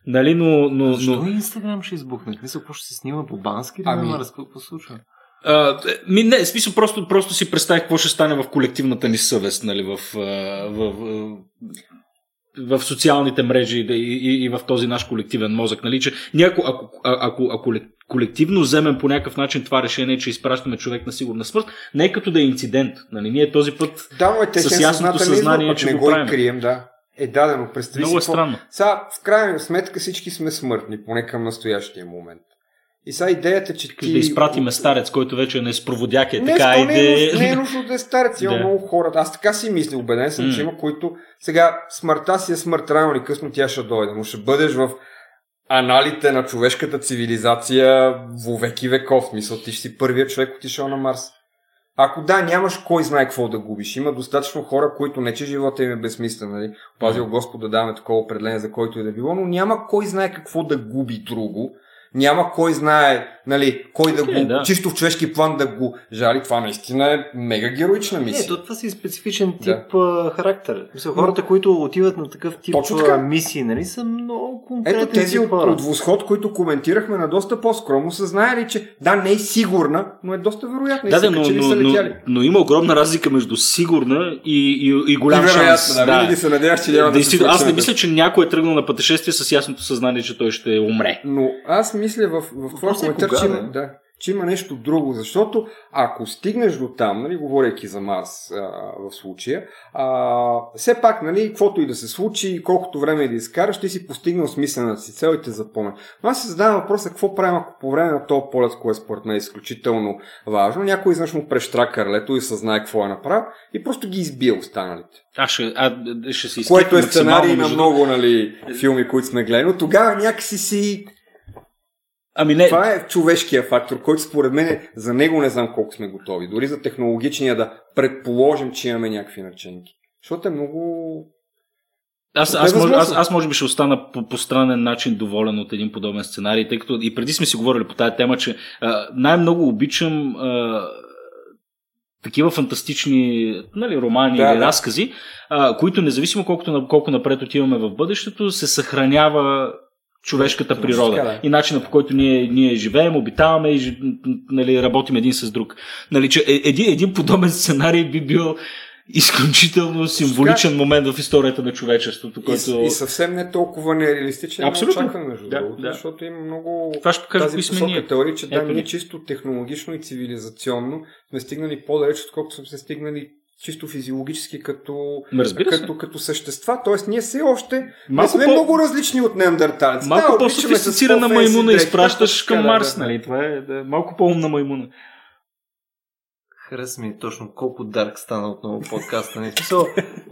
Нали, но, но, Защо но Инстаграм ще избухне? Мисля, какво ще се снима по бански или Ами-. Марс? Какво случва? А, ми не, в смисъл, просто, просто си представих какво ще стане в колективната ни съвест, нали, в, а, в, в, в социалните мрежи и, и, и в този наш колективен мозък. Нали, че ние ако, ако, ако, колективно вземем по някакъв начин това решение, че изпращаме човек на сигурна смърт, не е като да е инцидент. Нали, ние този път Да, но е те С ясното съзнание, избор, че не го го правим. крием, да. Е дадено. Представи много е си какво- странно. Сега, в крайна сметка всички сме смъртни, поне към настоящия момент. И сега идеята, че ти... Да изпратиме старец, който вече е неспроводяк е Не, така не, е, нужно- не е нужно да е старец. Има Да. много хора. Аз така си мисля, убеден съм, М. че има, които сега смъртта си е смърт, рано или късно тя ще дойде, но ще бъдеш в аналите на човешката цивилизация веки веков. Мисъл, ти ще си първият човек отишъл на Марс. Ако да, нямаш кой знае какво да губиш. Има достатъчно хора, които не че живота им е безсмислен, нали? Пазил Господ да даваме такова определение за който и да било, но няма кой знае какво да губи друго. Няма кой знае, нали, кой да го, да. чисто в човешки план да го жали. Това наистина е мега героична Не, мисия. то това си специфичен Да. тип а, характер. Мисля, хората, които отиват на такъв тип така. мисии, нали, са много конкретни Ето тези от, от Восход, които коментирахме на доста по-скромно, са знаели, че да, не е сигурна, но е доста вероятна. и Да, са да, но, но, са но, летяли. но има огромна разлика между сигурна и, и, и голям и шанс. да, винаги се надяваш, че няма да се Действително, аз не мисля, че някой е тръгнал на пътешествие с ясното съзнание, че той ще умре. Но аз мисля в, в това коментар, че има, да, че има нещо друго, защото ако стигнеш до там, нали, говорейки за Марс а, в случая, а, все пак, нали, каквото и да се случи, колкото време и да изкараш, ти си постигнал смислената си цел и те запомня. Но аз си задавам въпроса, какво правим, ако по време на този полет, кое според мен е изключително важно, някой изведнъж му прещра карлето и съзнае какво е направил и просто ги избие останалите. Аз ще, а, ще се изкипна Което е сценарий на много нали, филми, които сме гледали, но тогава някакси си Ами не, Това е човешкия фактор, който според мен е- за него не знам колко сме готови. Дори за технологичния да предположим, че имаме някакви начинки. Защото е много... Аз, е аз, може, аз, аз може би ще остана по, по странен начин доволен от един подобен сценарий, тъй като и преди сме си говорили по тази тема, че а, най-много обичам а, такива фантастични нали, романи Да, или да. разкази, а, които независимо колкото, колко напред отиваме в бъдещето, се съхранява човешката природа така, да. и начина по който ние, ние живеем, обитаваме и нали, работим един с друг. Нали, че е- един, един подобен сценарий би бил изключително символичен момент в историята на човечеството, който... И, и съвсем не толкова нереалистичен, Абсолютно. но очакван между Да, другото, да. защото има много Това ще покажа тази посока ние. теории, че да, ние ни. чисто технологично и цивилизационно сме стигнали по-далеч, отколкото сме се стигнали чисто физиологически като, разбира като, като същества. Тоест ние все още Малко не сме по- много различни от неандерталци. Малко да, по-софистицирана маймуна дрехи, изпращаш към да, Марс, да. нали? Това е да, малко по-умна маймуна. Хареса ми точно колко дарк стана отново подкаста. В Смисъл,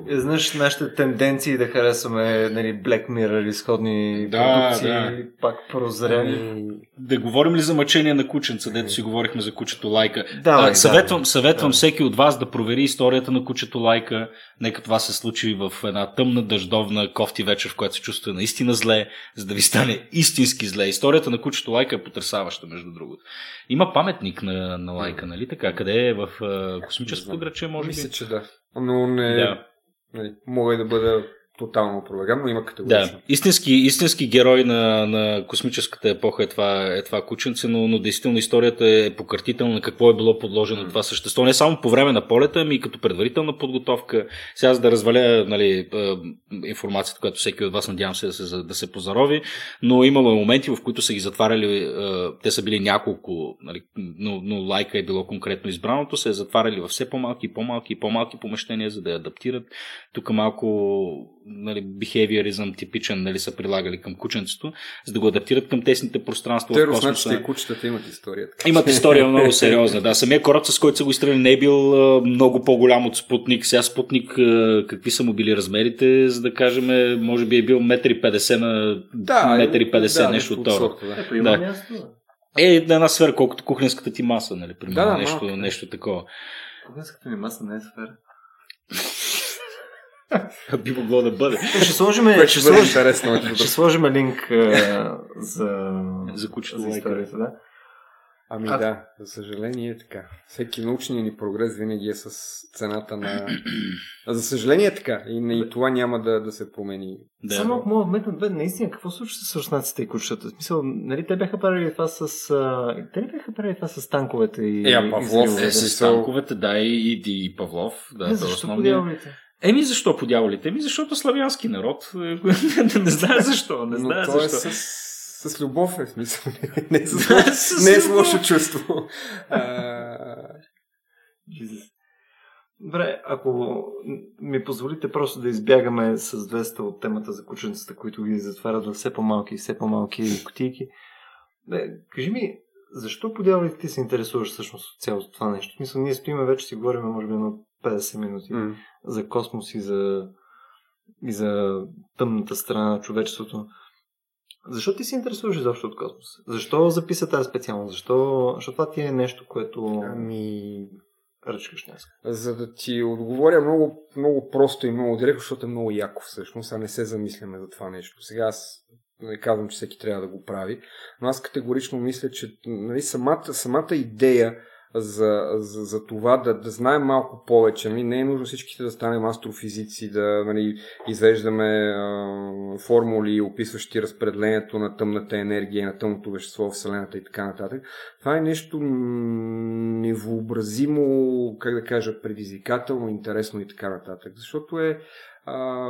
е, знаеш, нашите тенденции да харесваме нали, Black Mirror и сходни Да, продукции, да. пак прозрели. Да говорим ли за мъчение на кученца, дето си говорихме за кучето Лайка. Давай, а, съветвам давай. съветвам Да. всеки от вас да провери историята на кучето Лайка. Нека това се случи в една тъмна, дъждовна кофти вечер, в която се чувства наистина зле, за да ви стане истински зле. Историята на кучето Лайка е потрясаваща, между другото. Има паметник на, на Лайка, нали така? Къде е? В а, космическото граче, може би? Мисля, че да. Но не... Да. Нали, мога и да бъда тотално опровергам, но има категорично. Да, истински, истински герой на, на космическата епоха е това, е това кученце, но, но действително историята е пократителна на какво е било подложено mm. това същество. Не само по време на полета, ами и като предварителна подготовка. Сега за да разваля нали, информацията, която всеки от вас надявам се да се, да се позарови, но имало моменти, в които са ги затваряли, те са били няколко, нали, но, но лайка е било конкретно избраното, се е затваряли във все по-малки, по-малки, по-малки помещения, за да я адаптират. Тук малко нали, behaviorism типичен нали, са прилагали към кученцето, за да го адаптират към тесните пространства Те, в космоса. и кучетата имат история. Така. Имат история много сериозна. Да, самия кораб, с който са го изстреляли, не е бил много по-голям от Спутник. Сега Спутник, какви са му били размерите, за да кажем, може би е бил 1,50 на да, 1,50 да, нещо от това. Да. Е, да. Място, е, една сфера, колкото кухненската ти маса, нали, примерно, да, нещо, нещо такова. Кухненската ми маса не е сфера. Би могло да бъде. Ще сложим, ще, сложим, ще сложим линк за, за, кучето за историята. Да? Ами а... да, за съжаление е така. Всеки научния ни прогрес винаги е с цената на... за съжаление е така. И, и това няма да, да се промени. Да. Само ако мога вметна бе, наистина, какво случва с руснаците и кучетата? В смисъл, нали, те бяха правили това с... А... Те ли бяха правили това с танковете и... Е, Павлов е, с танковете, да, и, и, и Павлов. Да, не, защо основния... Еми защо по дяволите? Еми защото славянски народ. не знае защо. Не знае Но защо. Е с, с любов е в смисъл. не, с, с, не е с лошо чувство. Добре, ако ми позволите просто да избягаме с 200 от темата за кученцата, които ги затварят във все по-малки и все по-малки кутийки. Кажи ми, защо по дяволите ти се интересуваш всъщност от цялото това нещо? Мисля, ние стоиме вече си говорим, може би, на 50 минути mm. за космос и за, и за тъмната страна на човечеството. Защо ти се интересуваш изобщо от космос? Защо записа тази специално? Защо, защо това ти е нещо, което ами... ръчкаш днес? За да ти отговоря много, много просто и много директно, защото е много яко всъщност, а не се замисляме за това нещо. Сега аз не казвам, че всеки трябва да го прави, но аз категорично мисля, че нали, самата, самата идея за, за, за това да, да знаем малко повече. Нали? Не е нужно всичките да станем астрофизици, да нали, извеждаме а, формули, описващи разпределението на тъмната енергия на тъмното вещество в Вселената и така нататък. Това е нещо невообразимо, как да кажа, предизвикателно, интересно и така нататък. Защото е а,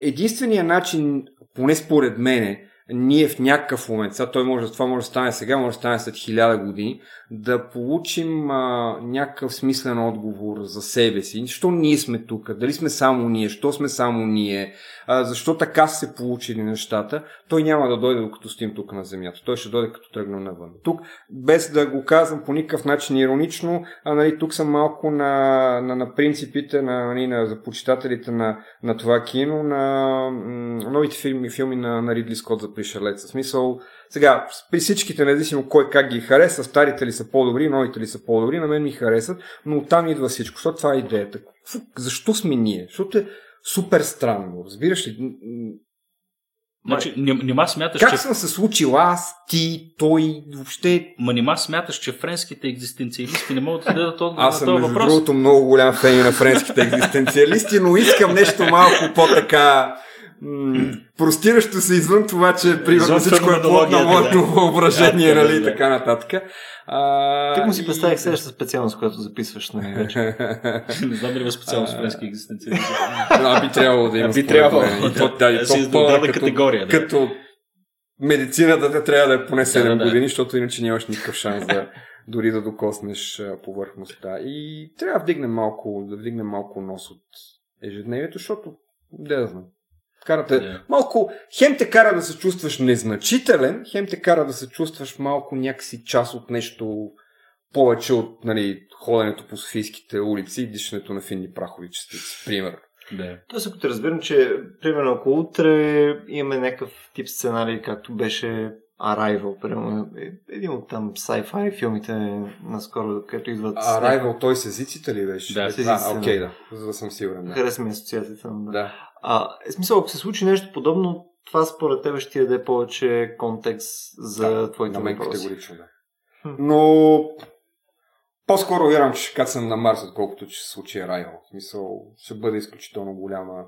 единственият начин, поне според мене, ние в някакъв момент, сега той може, това може да стане сега, може да стане след хиляда години, да получим а, някакъв смислен отговор за себе си. Защо ние сме тук? Дали сме само ние? Що сме само ние? А, защо така са се получили нещата? Той няма да дойде докато стоим тук на Земята. Той ще дойде като тръгнем навън. Тук, без да го казвам по никакъв начин иронично, а, нали, тук съм малко на, на, на принципите на, нали, на за почитателите на, на това кино, на м- новите филми, филми на, на Ридли Скот за пришелеца. В смисъл, сега, при всичките, независимо кой как ги хареса, старите ли са по-добри, новите ли са по-добри, на мен ми харесат, но оттам идва всичко. Защото това е идеята. Защо сме ние? Защото е супер странно. Разбираш ли? Значи, нима смяташ, как че... съм се случил аз, ти, той, въобще...Ма нима смяташ, че френските екзистенциалисти не могат да дадат отговор аз на този въпрос? Аз съм, между другото, много голям фен на френските екзистенциалисти, но искам нещо малко по-така простиращо се извън това, че примерно всичко е плод на моето въображение, да, нали, да, така нататък. А, Ти му си представих следващата специалност, която записваш, на нали, вече. не знам дали има специалност френски екзистенциализъм. Да, би трябвало да има. Би трябвало. И то, да, и то, категория. Като медицината да трябва да е поне 7 да, да, години, защото иначе нямаш никакъв шанс да дори да докоснеш повърхността. И трябва да вдигнем малко, да вдигнем малко нос от ежедневието, защото, да, да Карате, yeah. малко, хем те кара да се чувстваш незначителен, хем те кара да се чувстваш малко някакси част от нещо повече от нали, ходенето по Софийските улици и дишането на финни прахови частици, примерно. Да. Тоест, ако те разбирам, че примерно ако утре имаме някакъв тип сценарий, както беше Arrival, примерно, е, един от там sci-fi филмите наскоро, където идват... Arrival, той с езиците ли беше? Да, с езиците. А, окей, да, за да съм сигурен. Да. Хареса ми асоциацията. Да. да. А, е смисъл, ако се случи нещо подобно, това според тебе ще ти даде повече контекст за да, твоите на мен въпроси. категорично, да. Но по-скоро вярвам, че ще кацам на Марс, отколкото че се случи Райо. В смисъл, ще бъде изключително голяма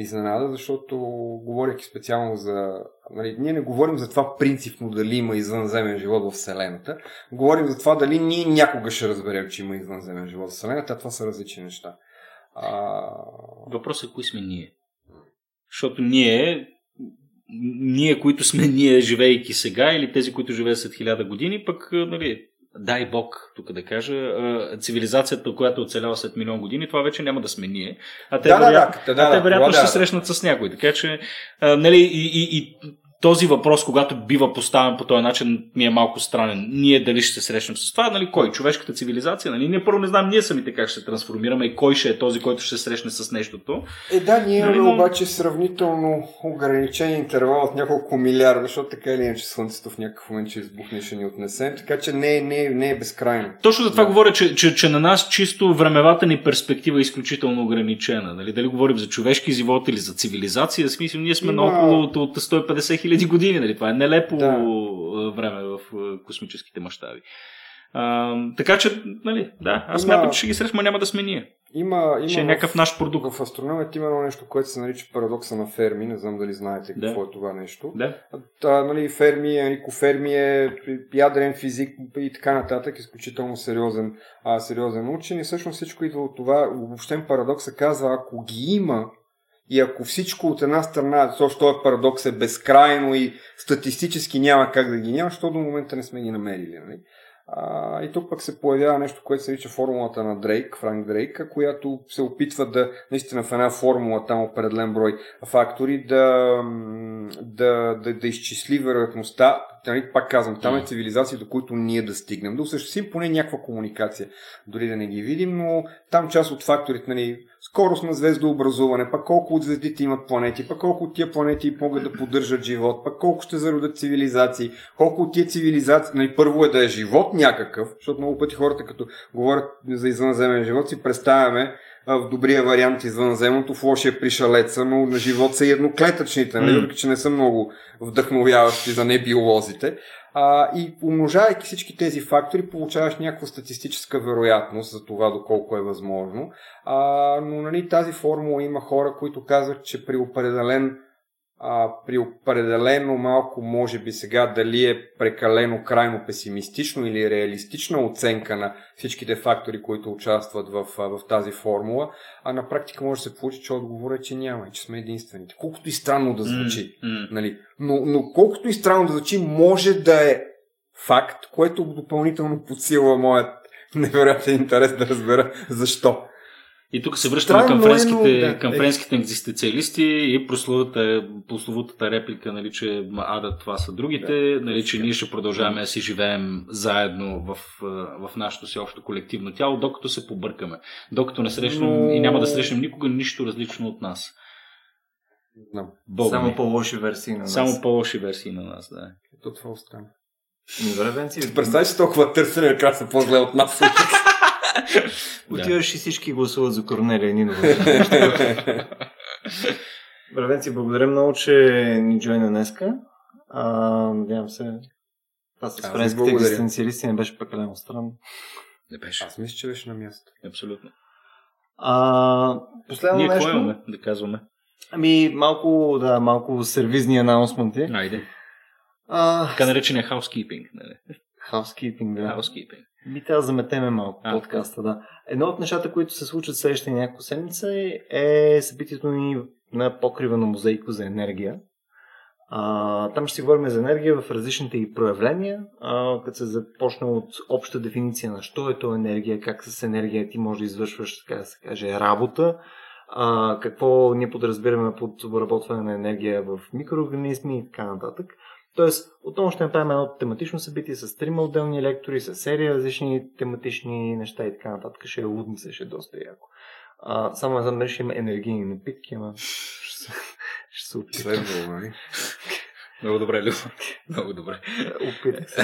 изненада, защото говоряки специално за... Нали, ние не говорим за това принципно дали има извънземен живот в Вселената. Говорим за това дали ние някога ще разберем, че има извънземен живот в Вселената, това са различни неща. А... Въпросът е кои сме ние. Защото ние, ние, които сме ние, живеейки сега, или тези, които живеят след хиляда години, пък, нали, дай Бог, тук да кажа, цивилизацията, която е оцелява след милион години, това вече няма да сме ние. А те, Да, да, вероятно, да, да, а те да, вероятно това ще да. се срещнат с някой. Така че, а, нали, и, и, и този въпрос, когато бива поставен по този начин, ми е малко странен. Ние дали ще се срещнем с това, нали, кой? Човешката цивилизация, нали? Ние първо не знам ние самите как ще се трансформираме и кой ще е този, който ще се срещне с нещото. Е, да, ние Нали, имаме но- обаче сравнително ограничен интервал от няколко милиарда, защото така или иначе Слънцето в някакъв момент ще избухне ще ни отнесем, така че не, не, не е безкрайно. Точно за това Да. говоря, че, че, че на нас чисто времевата ни перспектива е изключително ограничена. Нали? Дали говорим за човешки живот или за цивилизация, в смисъл ние сме Има- на около от, от 150 хиляди години. Нали? Това е нелепо Да. време в космическите мащаби. А, така че, нали, да, аз Има- че ще ги срещаме, няма да сме ние. Има, има Ще е в- някакъв наш продукт. В астрономията има едно нещо, което се нарича парадокса на Ферми. Не знам дали знаете Да. какво е това нещо. Да. Та, нали, Ферми, Енрико Ферми е ядрен физик и така нататък, изключително сериозен, а, сериозен учен и всъщност всичко идва от това. Обобщен парадокс се казва, ако ги има и ако всичко от една страна, защото този парадокс е безкрайно и статистически няма как да ги няма, защото до момента не сме ги намерили. Нали? А, и тук пък се появява нещо, което се нарича формулата на Дрейк, Франк Дрейк, която се опитва да, наистина в една формула, там определен брой фактори, да, да, да, да изчисли вероятността, нали, пак казвам, там е цивилизации, до които ние да стигнем, да осъществим поне някаква комуникация, дори да не ги видим, но там част от факторите, нали, скорост на звездообразуване, пък колко от звездите имат планети, пък колко от тия планети могат да поддържат живот, пък колко ще зародят цивилизации, колко от тия цивилизации, нали, първо е да е живот някакъв, защото много пъти хората, като говорят за извънземен живот, си представяме в добрия вариант извънземното, в лошия пришалеца, но на живот са едноклетъчните, нали, въпреки че не са много вдъхновяващи за небиолозите. А, и умножавайки всички тези фактори, получаваш някаква статистическа вероятност за това доколко е възможно. А, но нали, тази формула има хора, които казват, че при определен а, при определено малко, може би сега, дали е прекалено крайно песимистично или реалистична оценка на всичките фактори, които участват в, в тази формула, а на практика може да се получи, че отговорът е, че няма и че сме единствените. Колкото и странно да звучи. М, м. Нали? Но, но колкото и странно да звучи, може да е факт, което допълнително подсилва моят невероятен интерес да разбера защо. И тук се връщаме Странно към е, френските, но да, към е. френските екзистенциалисти и прословутата, прословутата реплика, нали, че ада това са другите, Да. нали, че ние ще продължаваме да си живеем заедно в, в нашето си общо колективно тяло, докато се побъркаме. Докато не срещнем Но- и няма да срещнем никога нищо различно от нас. Бога Само ми. по-лоши версии на нас. Само по-лоши версии на нас, да. Ето това остана. Ами, Добре, Венци, Представи си толкова търсене, накрая са по-зле от нас. отиваш и всички гласуват за Корнелия Нинова. Добре, Венци, благодаря много, че ни джойна днеска. А, надявам се, това с френските екзистенциалисти не беше прекалено странно. Не беше. Аз мисля, че беше на място. Абсолютно. А, последно Ние нещо. имаме да казваме? Ами, малко, да, малко сервизни анаунсменти. Айде. А, Така наречения housekeeping. Нали? housekeeping, да. Housekeeping. Би трябва да заметеме малко А, подкаста, да. Едно от нещата, които се случат следващия няколко седмица е събитието ни на покрива на музейко за енергия. А, там ще си говорим за енергия в различните и проявления, а, като се започне от обща дефиниция на що е то енергия, как с енергия ти можеш да извършваш, така да се каже, работа, а, какво ние подразбираме под обработване на енергия в микроорганизми и така нататък. Тоест, отново ще направим едно тематично събитие с трима отделни лектори, с серия различни тематични неща и така нататък. Ще е лудница, ще е доста яко. А, само знам дали ще има енергийни напитки, ама ще се, ще се опитам. Нали? Много добре, Любо. Много добре. Опитах се.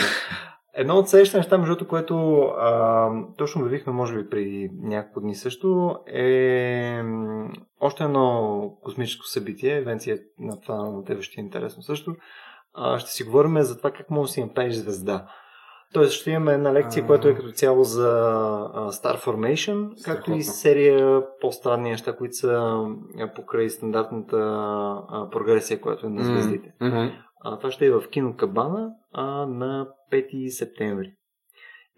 Едно от следващите неща, между другото, което а, точно обявихме, може би преди няколко дни също, е още едно космическо събитие, Венция на това на тебе ще е интересно също. А, ще си говорим за това как можеш да си направиш звезда. Тоест ще имаме една лекция, А. която е като цяло за Star Formation, както и Страхотно. серия по-странни неща, които са покрай стандартната прогресия, която е на звездите. Мгм. А, това ще е в кино Кабана а, на 5 септември.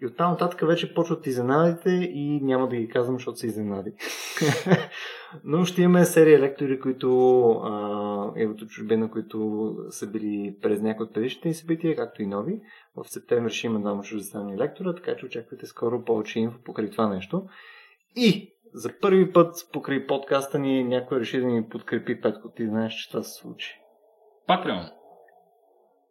И оттам нататък вече почват изненадите и няма да ги казвам, защото са изненади. Но ще имаме серия лектори, които а, е от чужбина, които са били през някои от предишните ни събития, както и нови. В септември ще има двама чуждестранни лектора, така че очаквайте скоро повече инфо покрай това нещо. И за първи път покрай подкаста ни някой реши да ни подкрепи Петко. Ти знаеш, че това се случи. Patreon.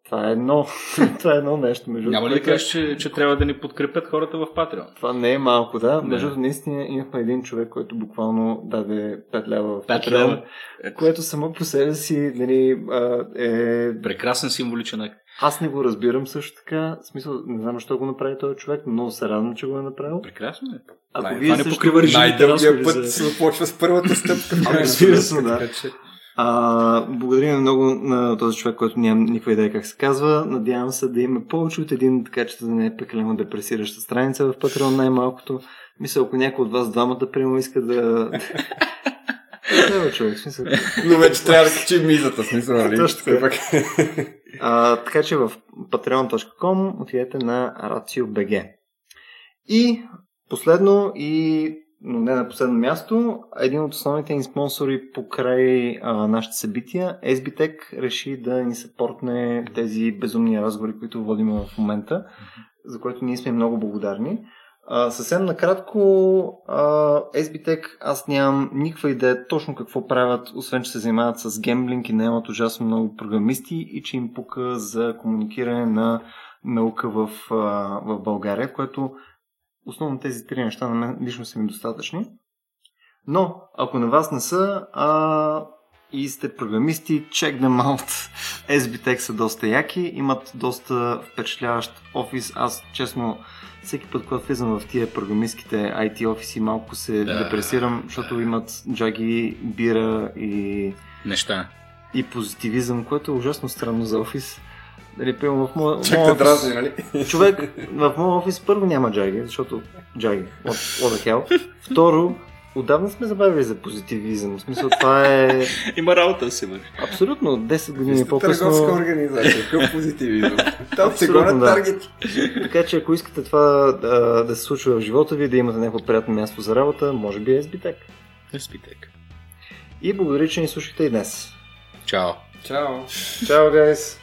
Това е едно, това е едно нещо. Между Няма ли да кажеш, че, че трябва да ни подкрепят хората в Patreon? Това не е малко, да. Не. Между другото, наистина имахме един човек, който буквално даде 5 лева в 5 Patreon, лева. което само по себе си нали, е... Прекрасен символичен акт. Аз не го разбирам също така. В смисъл, не знам защо го направи този човек, но се радвам, че го е направил. Прекрасно е. Ако Най- вие това не покрива Най-дългия път се започва с първата стъпка. крайна Разбира се, да. А, благодарим много на този човек, който нямам никаква идея как се казва. Надявам се да има повече от един, така че да не е прекалено депресираща страница в Patreon най-малкото. Мисля, ако някой от вас двамата, примерно, иска да... Трябва човек, смисъл. Но вече трябва да качим мизата, смисъл, нали? Точно така. А, така че в patreon.com отидете на RACIO.BG. И последно и но не на последно място, един от основните ни спонсори покрай а, нашите събития, SBTech, реши да ни съпортне тези безумни разговори, които водим в момента, за което ние сме много благодарни. А, съвсем накратко, а, SBTech, аз нямам никаква идея точно какво правят, освен че се занимават с гемблинг и наемат ужасно много програмисти и че им пука за комуникиране на наука в, а, в България, което основно тези три неща на мен лично са ми достатъчни. Но, ако на вас не са а, и сте програмисти, check them out. SBTech са доста яки, имат доста впечатляващ офис. Аз, честно, всеки път, когато влизам в тия програмистските IT офиси, малко се Да. депресирам, защото имат джаги, бира и, Неща. и позитивизъм, което е ужасно странно за офис. Дали, в моя, Чак моя да дразни, нали? човек в моят офис първо няма джаги, защото джаги, what, what the hell. Второ, отдавна сме забавили за позитивизъм. В смисъл, това е Има работа се върши. абсолютно 10 години сте по-късно. Търговска организация, какъв позитивизъм. Там се гонят да. таргети. Така че ако искате това да, да се случва в живота ви, да имате някакво приятно място за работа, може би е SBTech. Спитек. И благодаря, че ни слушахте и днес. Чао. Чао. Чао, гайс!